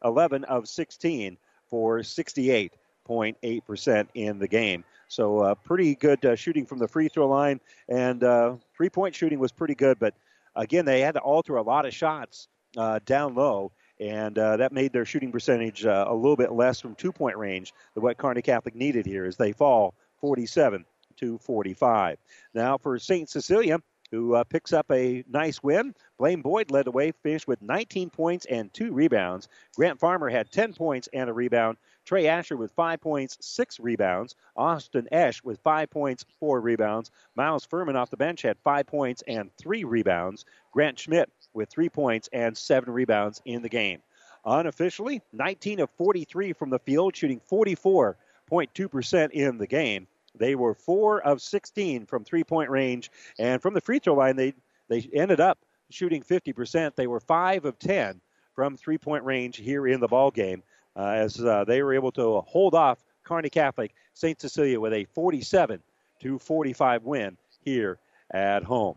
11 of 16 for 68.8% in the game. So uh, pretty good uh, shooting from the free throw line. And uh, three point shooting was pretty good. But again, they had to alter a lot of shots uh, down low. And uh, that made their shooting percentage uh, a little bit less from two point range than what Kearney Catholic needed here as they fall 47 to 45. Now for St. Cecilia, who uh, picks up a nice win. Blaine Boyd led the way, finished with 19 points and two rebounds. Grant Farmer had 10 points and a rebound. Trey Asher with five points, six rebounds. Austin Esch with five points, four rebounds. Miles Furman off the bench had five points and three rebounds. Grant Schmidt with three points and seven rebounds in the game. Unofficially, 19 of 43 from the field, shooting 44.2% in the game. They were four of 16 from three point range, and from the free throw line, they they ended up shooting 50%. They were 5 of 10 from three point range here in the ball game uh, as uh, they were able to hold off Kearney Catholic St. Cecilia with a 47 to 45 win here at home.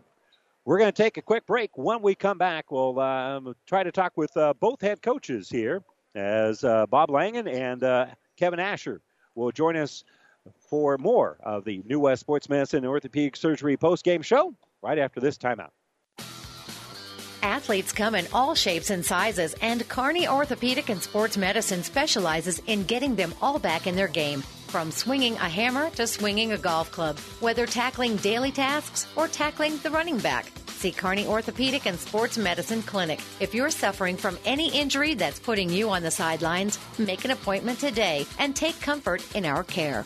We're going to take a quick break. When we come back, we'll um, try to talk with uh, both head coaches here as uh, Bob Langen and uh, Kevin Asher will join us for more of the New West Sports Medicine and Orthopedic Surgery post-game show right after this timeout. Athletes come in all shapes and sizes, and Kearney Orthopedic and Sports Medicine specializes in getting them all back in their game. From swinging a hammer to swinging a golf club, whether tackling daily tasks or tackling the running back. See Kearney Orthopedic and Sports Medicine Clinic. If you're suffering from any injury that's putting you on the sidelines, make an appointment today and take comfort in our care.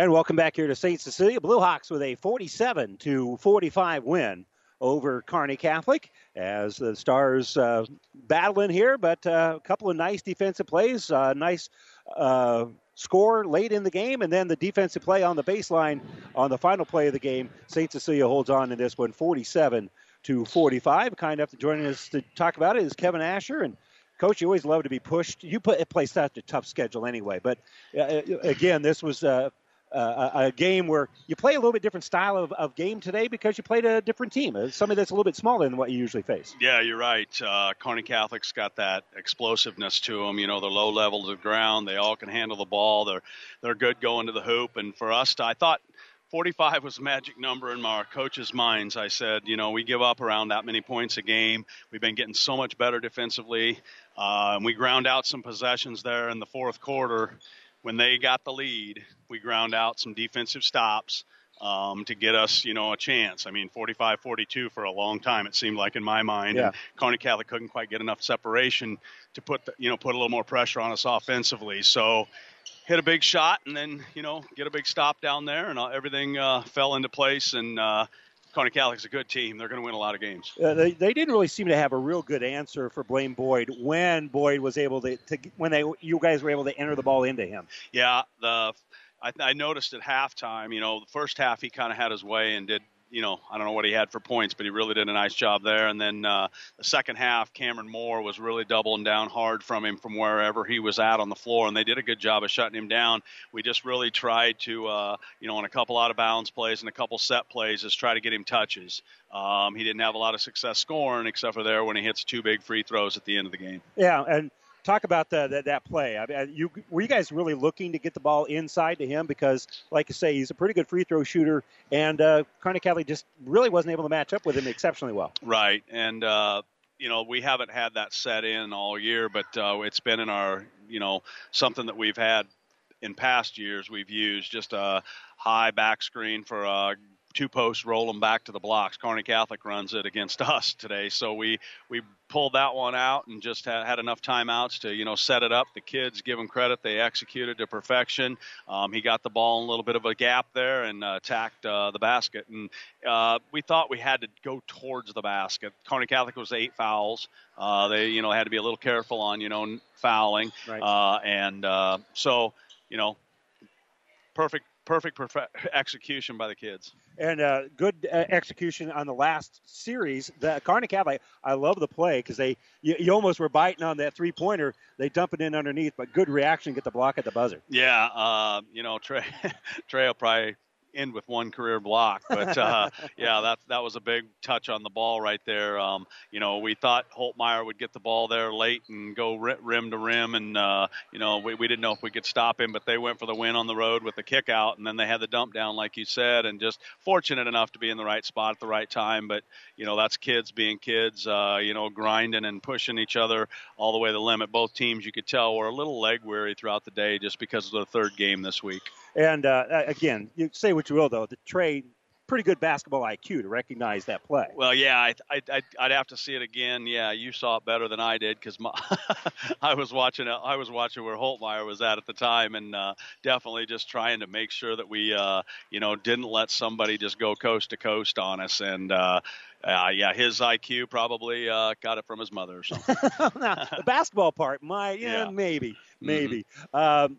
And welcome back here to St. Cecilia. Blue Hawks with a 47 to 45 win over Kearney Catholic as the Stars uh, battling here, but uh, a couple of nice defensive plays, uh, nice uh, score late in the game, and then the defensive play on the baseline on the final play of the game. St. Cecilia holds on in this one 47 to 45. Kind enough to join us to talk about it is Kevin Asher and Coach, you always love to be pushed. You put play such a tough schedule anyway, but uh, again, this was uh, uh, a game where you play a little bit different style of, of game today because you played a different team, uh, somebody that's a little bit smaller than what you usually face. Yeah, you're right. Uh, Kearney Catholic's got that explosiveness to them. You know, they're low level to the ground. They all can handle the ball. They're they're good going to the hoop. And for us, to, I thought 45 was a magic number in our coaches' minds. I said, you know, we give up around that many points a game. We've been getting so much better defensively. Uh, and we ground out some possessions there in the fourth quarter when they got the lead, we ground out some defensive stops um, to get us, you know, a chance. I mean, 45-42 for a long time it seemed like in my mind. Yeah. And Kearney Catholic couldn't quite get enough separation to put, the, you know, put a little more pressure on us offensively. So hit a big shot and then, you know, get a big stop down there and uh, everything uh, fell into place and. Uh, Kearney Catholic's a good team. They're going to win a lot of games. Uh, they, they didn't really seem to have a real good answer for Blaine Boyd when Boyd was able to, to when they you guys were able to enter the ball into him. Yeah, the I, I noticed at halftime. You know, the first half he kind of had his way and did. You know, I don't know what he had for points, but he really did a nice job there. And then uh, the second half, Cameron Moore was really doubling down hard from him from wherever he was at on the floor, and they did a good job of shutting him down. We just really tried to, uh, you know, on a couple out of bounds plays and a couple set plays, just try to get him touches. Um, he didn't have a lot of success scoring, except for there when he hits two big free throws at the end of the game. Yeah, and talk about the, that that play. I mean, you were you guys really looking to get the ball inside to him because, like you say, he's a pretty good free throw shooter, and uh, Catholic just really wasn't able to match up with him exceptionally well. Right, and uh, you know we haven't had that set in all year, but uh, it's been in our you know something that we've had in past years. We've used just a high back screen for a two posts, roll them back to the blocks. Kearney Catholic runs it against us today, so we we pulled that one out and just had, had enough timeouts to you know set it up. The kids give them credit; they executed to perfection. Um, he got the ball in a little bit of a gap there and uh, attacked uh, the basket, and uh, we thought we had to go towards the basket. Kearney Catholic was eight fouls. Uh, they you know had to be a little careful on you know fouling, Right. uh, and uh, so you know perfect perfect perfe- execution by the kids. And uh, good uh, execution on the last series. The Kearney Catholic, I love the play because they you, you almost were biting on that three pointer. They dump it in underneath, but good reaction, get the block at the buzzer. Yeah, uh, you know, Trey, Trey will probably end with one career block, but uh, yeah, that that was a big touch on the ball right there. Um, you know, we thought Holtmeyer would get the ball there late and go rim to rim, and uh, you know, we, we didn't know if we could stop him, but they went for the win on the road with the kick out, and then they had the dump down, like you said, and just fortunate enough to be in the right spot at the right time. But you know, that's kids being kids, uh, you know, grinding and pushing each other all the way to the limit. Both teams, you could tell, were a little leg weary throughout the day just because of the third game this week. And uh, again, you say what you will, though, the trade pretty good basketball IQ to recognize that play. Well, yeah, I, I, I'd, I'd have to see it again. Yeah, you saw it better than I did because I was watching. I was watching where Holtmeyer was at at the time, and uh, definitely just trying to make sure that we, uh, you know, didn't let somebody just go coast to coast on us. And uh, uh, yeah, his IQ probably uh, got it from his mother or something. now, the basketball part, my yeah, Yeah. maybe, maybe. Um, well,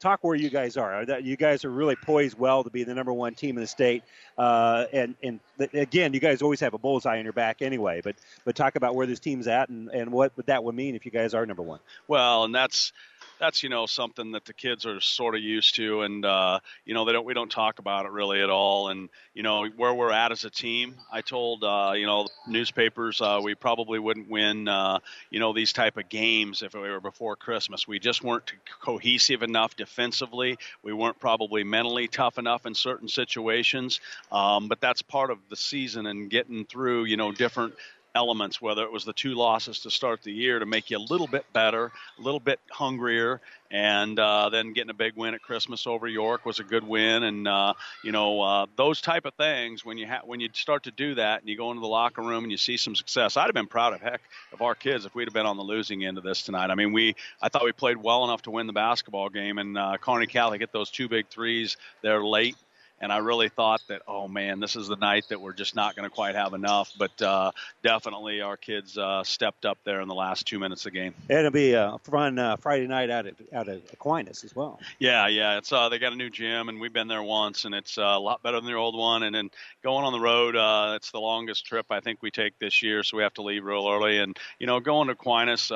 talk where you guys are. You guys are really poised well to be the number one team in the state. Uh, and and again, you guys always have a bullseye on your back anyway. But but talk about where this team's at and, and what that would mean if you guys are number one. Well, and that's that's you know something that the kids are sort of used to, and uh, you know they don't we don't talk about it really at all. And you know where we're at as a team, I told uh, you know newspapers uh, we probably wouldn't win uh, you know these type of games if we were before Christmas. We just weren't cohesive enough defensively. We weren't probably mentally tough enough in certain situations. Um, but that's part of the season and getting through you know different elements, whether it was the two losses to start the year to make you a little bit better, a little bit hungrier, and uh, then getting a big win at Christmas over York was a good win. And uh, you know uh, those type of things when you ha- when you start to do that and you go into the locker room and you see some success. I'd have been proud of heck of our kids if we'd have been on the losing end of this tonight. I mean, we I thought we played well enough to win the basketball game, and uh, Kearney Catholic hit those two big threes there late and I really thought that, oh man, this is the night that we're just not going to quite have enough. But uh, definitely, our kids uh, stepped up there in the last two minutes of the game. And it'll be a fun uh, Friday night out at out at Aquinas as well. Yeah, yeah, it's uh, they got a new gym, and we've been there once, and it's uh, a lot better than their old one. And then going on the road, uh, it's the longest trip I think we take this year, so we have to leave real early. And you know, going to Aquinas.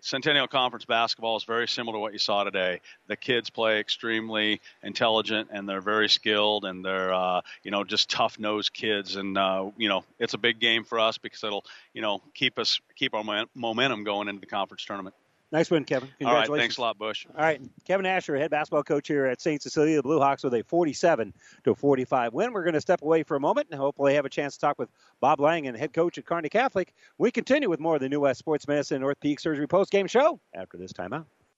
Centennial Conference basketball is very similar to what you saw today. The kids play extremely intelligent and they're very skilled and they're uh, you know just tough nosed kids and uh, you know it's a big game for us because it'll you know keep us keep our mo- momentum going into the conference tournament. Nice win, Kevin. All right, Congratulations. thanks a lot, Bush. All right, Kevin Asher, head basketball coach here at St. Cecilia. The Blue Hawks with a 47 to 45 win. We're going to step away for a moment and hopefully have a chance to talk with Bob Lang and head coach at Kearney Catholic. We continue with more of the New West Sports Medicine and Orthopedic Surgery post game show after this timeout.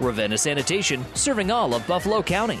Ravenna Sanitation, serving all of Buffalo County.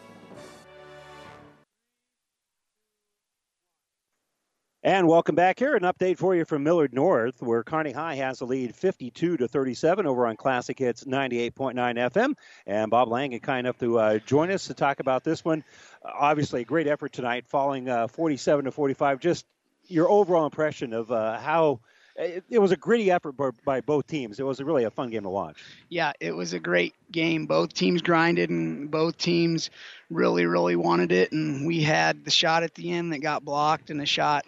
And welcome back here. An update for you from Millard North, where Kearney High has the lead 52 to 37 over on Classic Hits 98.9 FM. And Bob Lang is kind enough to uh, join us to talk about this one. Obviously, a great effort tonight, falling uh, 47 to 45. Just your overall impression of uh, how it, it, was a gritty effort by, by both teams. It was really a fun game to watch. Yeah, it was a great game. Both teams grinded, and both teams really, really wanted it. And we had the shot at the end that got blocked, and a shot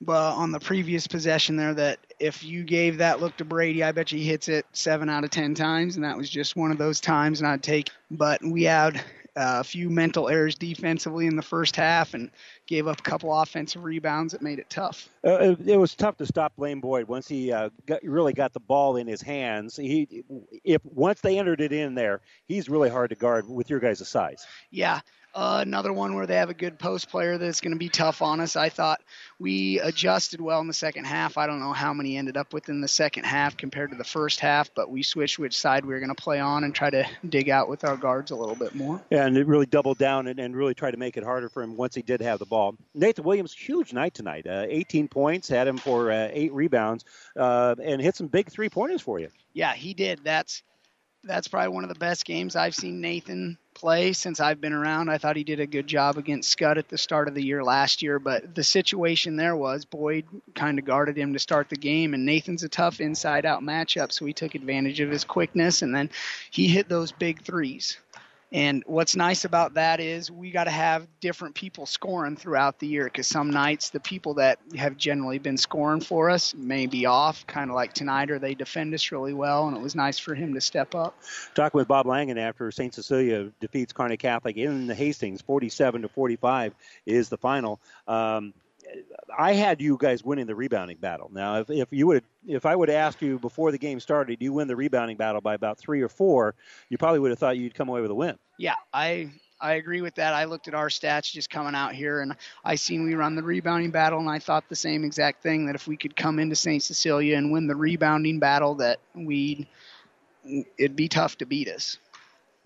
but on the previous possession there that if you gave that look to Brady, I bet you he hits it seven out of ten times, and that was just one of those times, and I'd take. But we had uh, a few mental errors defensively in the first half, and gave up a couple offensive rebounds that made it tough. Uh, it, it, was tough to stop Blaine Boyd once he uh, got, really got the ball in his hands. He, if once they entered it in there, he's really hard to guard with your guys' size. Yeah, uh, another one where they have a good post player that's going to be tough on us. I thought we adjusted well in the second half. I don't know how many ended up within the second half compared to the first half, but we switched which side we were going to play on and try to dig out with our guards a little bit more. Yeah, and it really doubled down and, and really tried to make it harder for him once he did have the ball. Nathan Williams, huge night tonight. Uh, 18 points, had him for uh, eight rebounds, uh, and hit some big three pointers for you. Yeah, he did. That's that's probably one of the best games I've seen Nathan play since I've been around. I thought he did a good job against Scott at the start of the year last year, but the situation there was Boyd kind of guarded him to start the game, and Nathan's a tough inside out matchup, so he took advantage of his quickness, and then he hit those big threes. And what's nice about that is we got to have different people scoring throughout the year because some nights the people that have generally been scoring for us may be off, kind of like tonight, or they defend us really well. And it was nice for him to step up. Talking with Bob Langen after St. Cecilia defeats Kearney Catholic in the Hastings, 47 to 45 is the final. Um, I had you guys winning the rebounding battle. Now, if, if you would, if I would asked you before the game started, do you win the rebounding battle by about three or four, you probably would have thought you'd come away with a win. Yeah, I I agree with that. I looked at our stats just coming out here, and I seen we run the rebounding battle, and I thought the same exact thing that if we could come into St. Cecilia and win the rebounding battle, that we'd it'd be tough to beat us.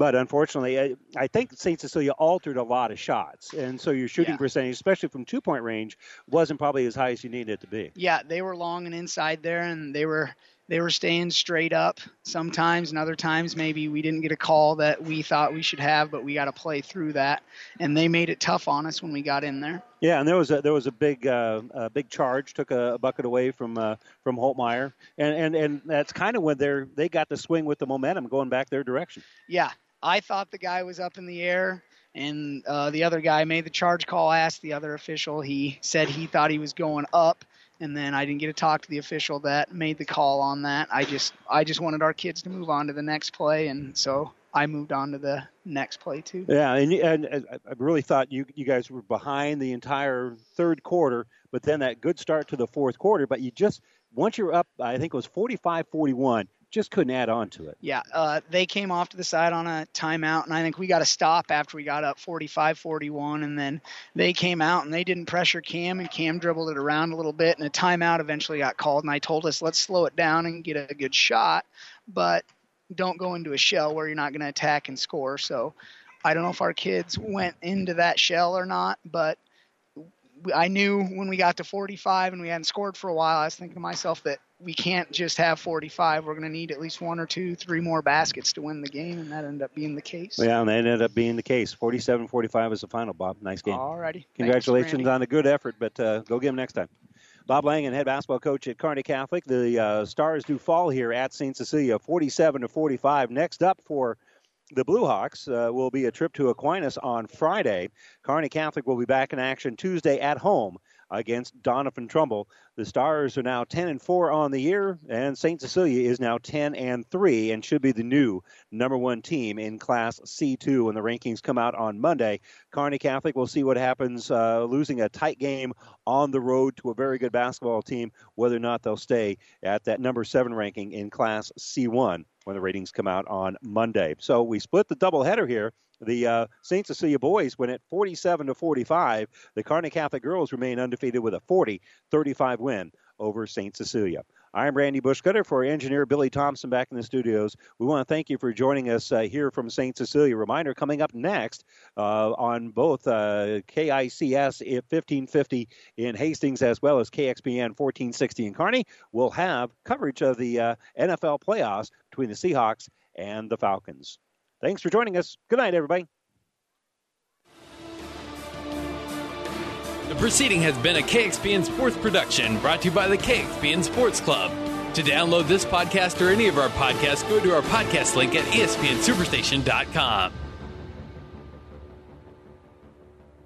But unfortunately, I, I think St. Cecilia altered a lot of shots, and so your shooting yeah. percentage, especially from two point range, wasn't probably as high as you needed it to be. Yeah, they were long and inside there, and they were they were staying straight up sometimes, and other times maybe we didn't get a call that we thought we should have, but we got to play through that, and they made it tough on us when we got in there. Yeah, and there was a there was a big uh, a big charge, took a, a bucket away from uh, from Holtmeyer, and and and that's kind of when they they got the swing with the momentum going back their direction. Yeah, I thought the guy was up in the air, and uh, the other guy made the charge call. Asked the other official. He said he thought he was going up, and then I didn't get to talk to the official that made the call on that. I just I just wanted our kids to move on to the next play, and so I moved on to the next play too. Yeah, and, and, and I really thought you you guys were behind the entire third quarter, but then that good start to the fourth quarter. But you just once you're up, I think it was 45-41 just couldn't add on to it. Yeah, uh, they came off to the side on a timeout, and I think we got a stop after we got up 45 41. And then they came out and they didn't pressure Cam, and Cam dribbled it around a little bit, and a timeout eventually got called. And I told us, let's slow it down and get a good shot, but don't go into a shell where you're not going to attack and score. So I don't know if our kids went into that shell or not, but I knew when we got to 45 and we hadn't scored for a while, I was thinking to myself that we can't just have 45. We're going to need at least one or two, three more baskets to win the game, and that ended up being the case. Yeah, and that ended up being the case. 47 45 is the final, Bob. Nice game. All righty. Congratulations Thanks, on a good effort, but uh, go get them next time. Bob Langen, head basketball coach at Kearney Catholic. The uh, Stars do fall here at St. Cecilia, 47 to 45. Next up for the Blue Hawks uh, will be a trip to Aquinas on Friday. Kearney Catholic will be back in action Tuesday at home against Doniphan-Trumbull. The Stars are now 10 and 4 on the year, and St. Cecilia is now 10 and 3 and should be the new number one team in Class C2 when the rankings come out on Monday. Kearney Catholic will see what happens, uh, losing a tight game on the road to a very good basketball team, whether or not they'll stay at that number seven ranking in Class C1 when the ratings come out on Monday. So we split the doubleheader here. The uh, St. Cecilia boys win at 47 to 45. The Kearney Catholic girls remain undefeated with a 40 35 win over St. Cecilia. I'm Randy Bushcutter for engineer Billy Thompson back in the studios. We want to thank you for joining us uh, here from St. Cecilia. Reminder coming up next uh, on both uh, KICS 1550 in Hastings as well as KXPN 1460 in Kearney. We'll have coverage of the uh, NFL playoffs between the Seahawks and the Falcons. Thanks for joining us. Good night, everybody. The proceeding has been a KXPN Sports production brought to you by the KXPN Sports Club. To download this podcast or any of our podcasts, go to our podcast link at espnsuperstation.com.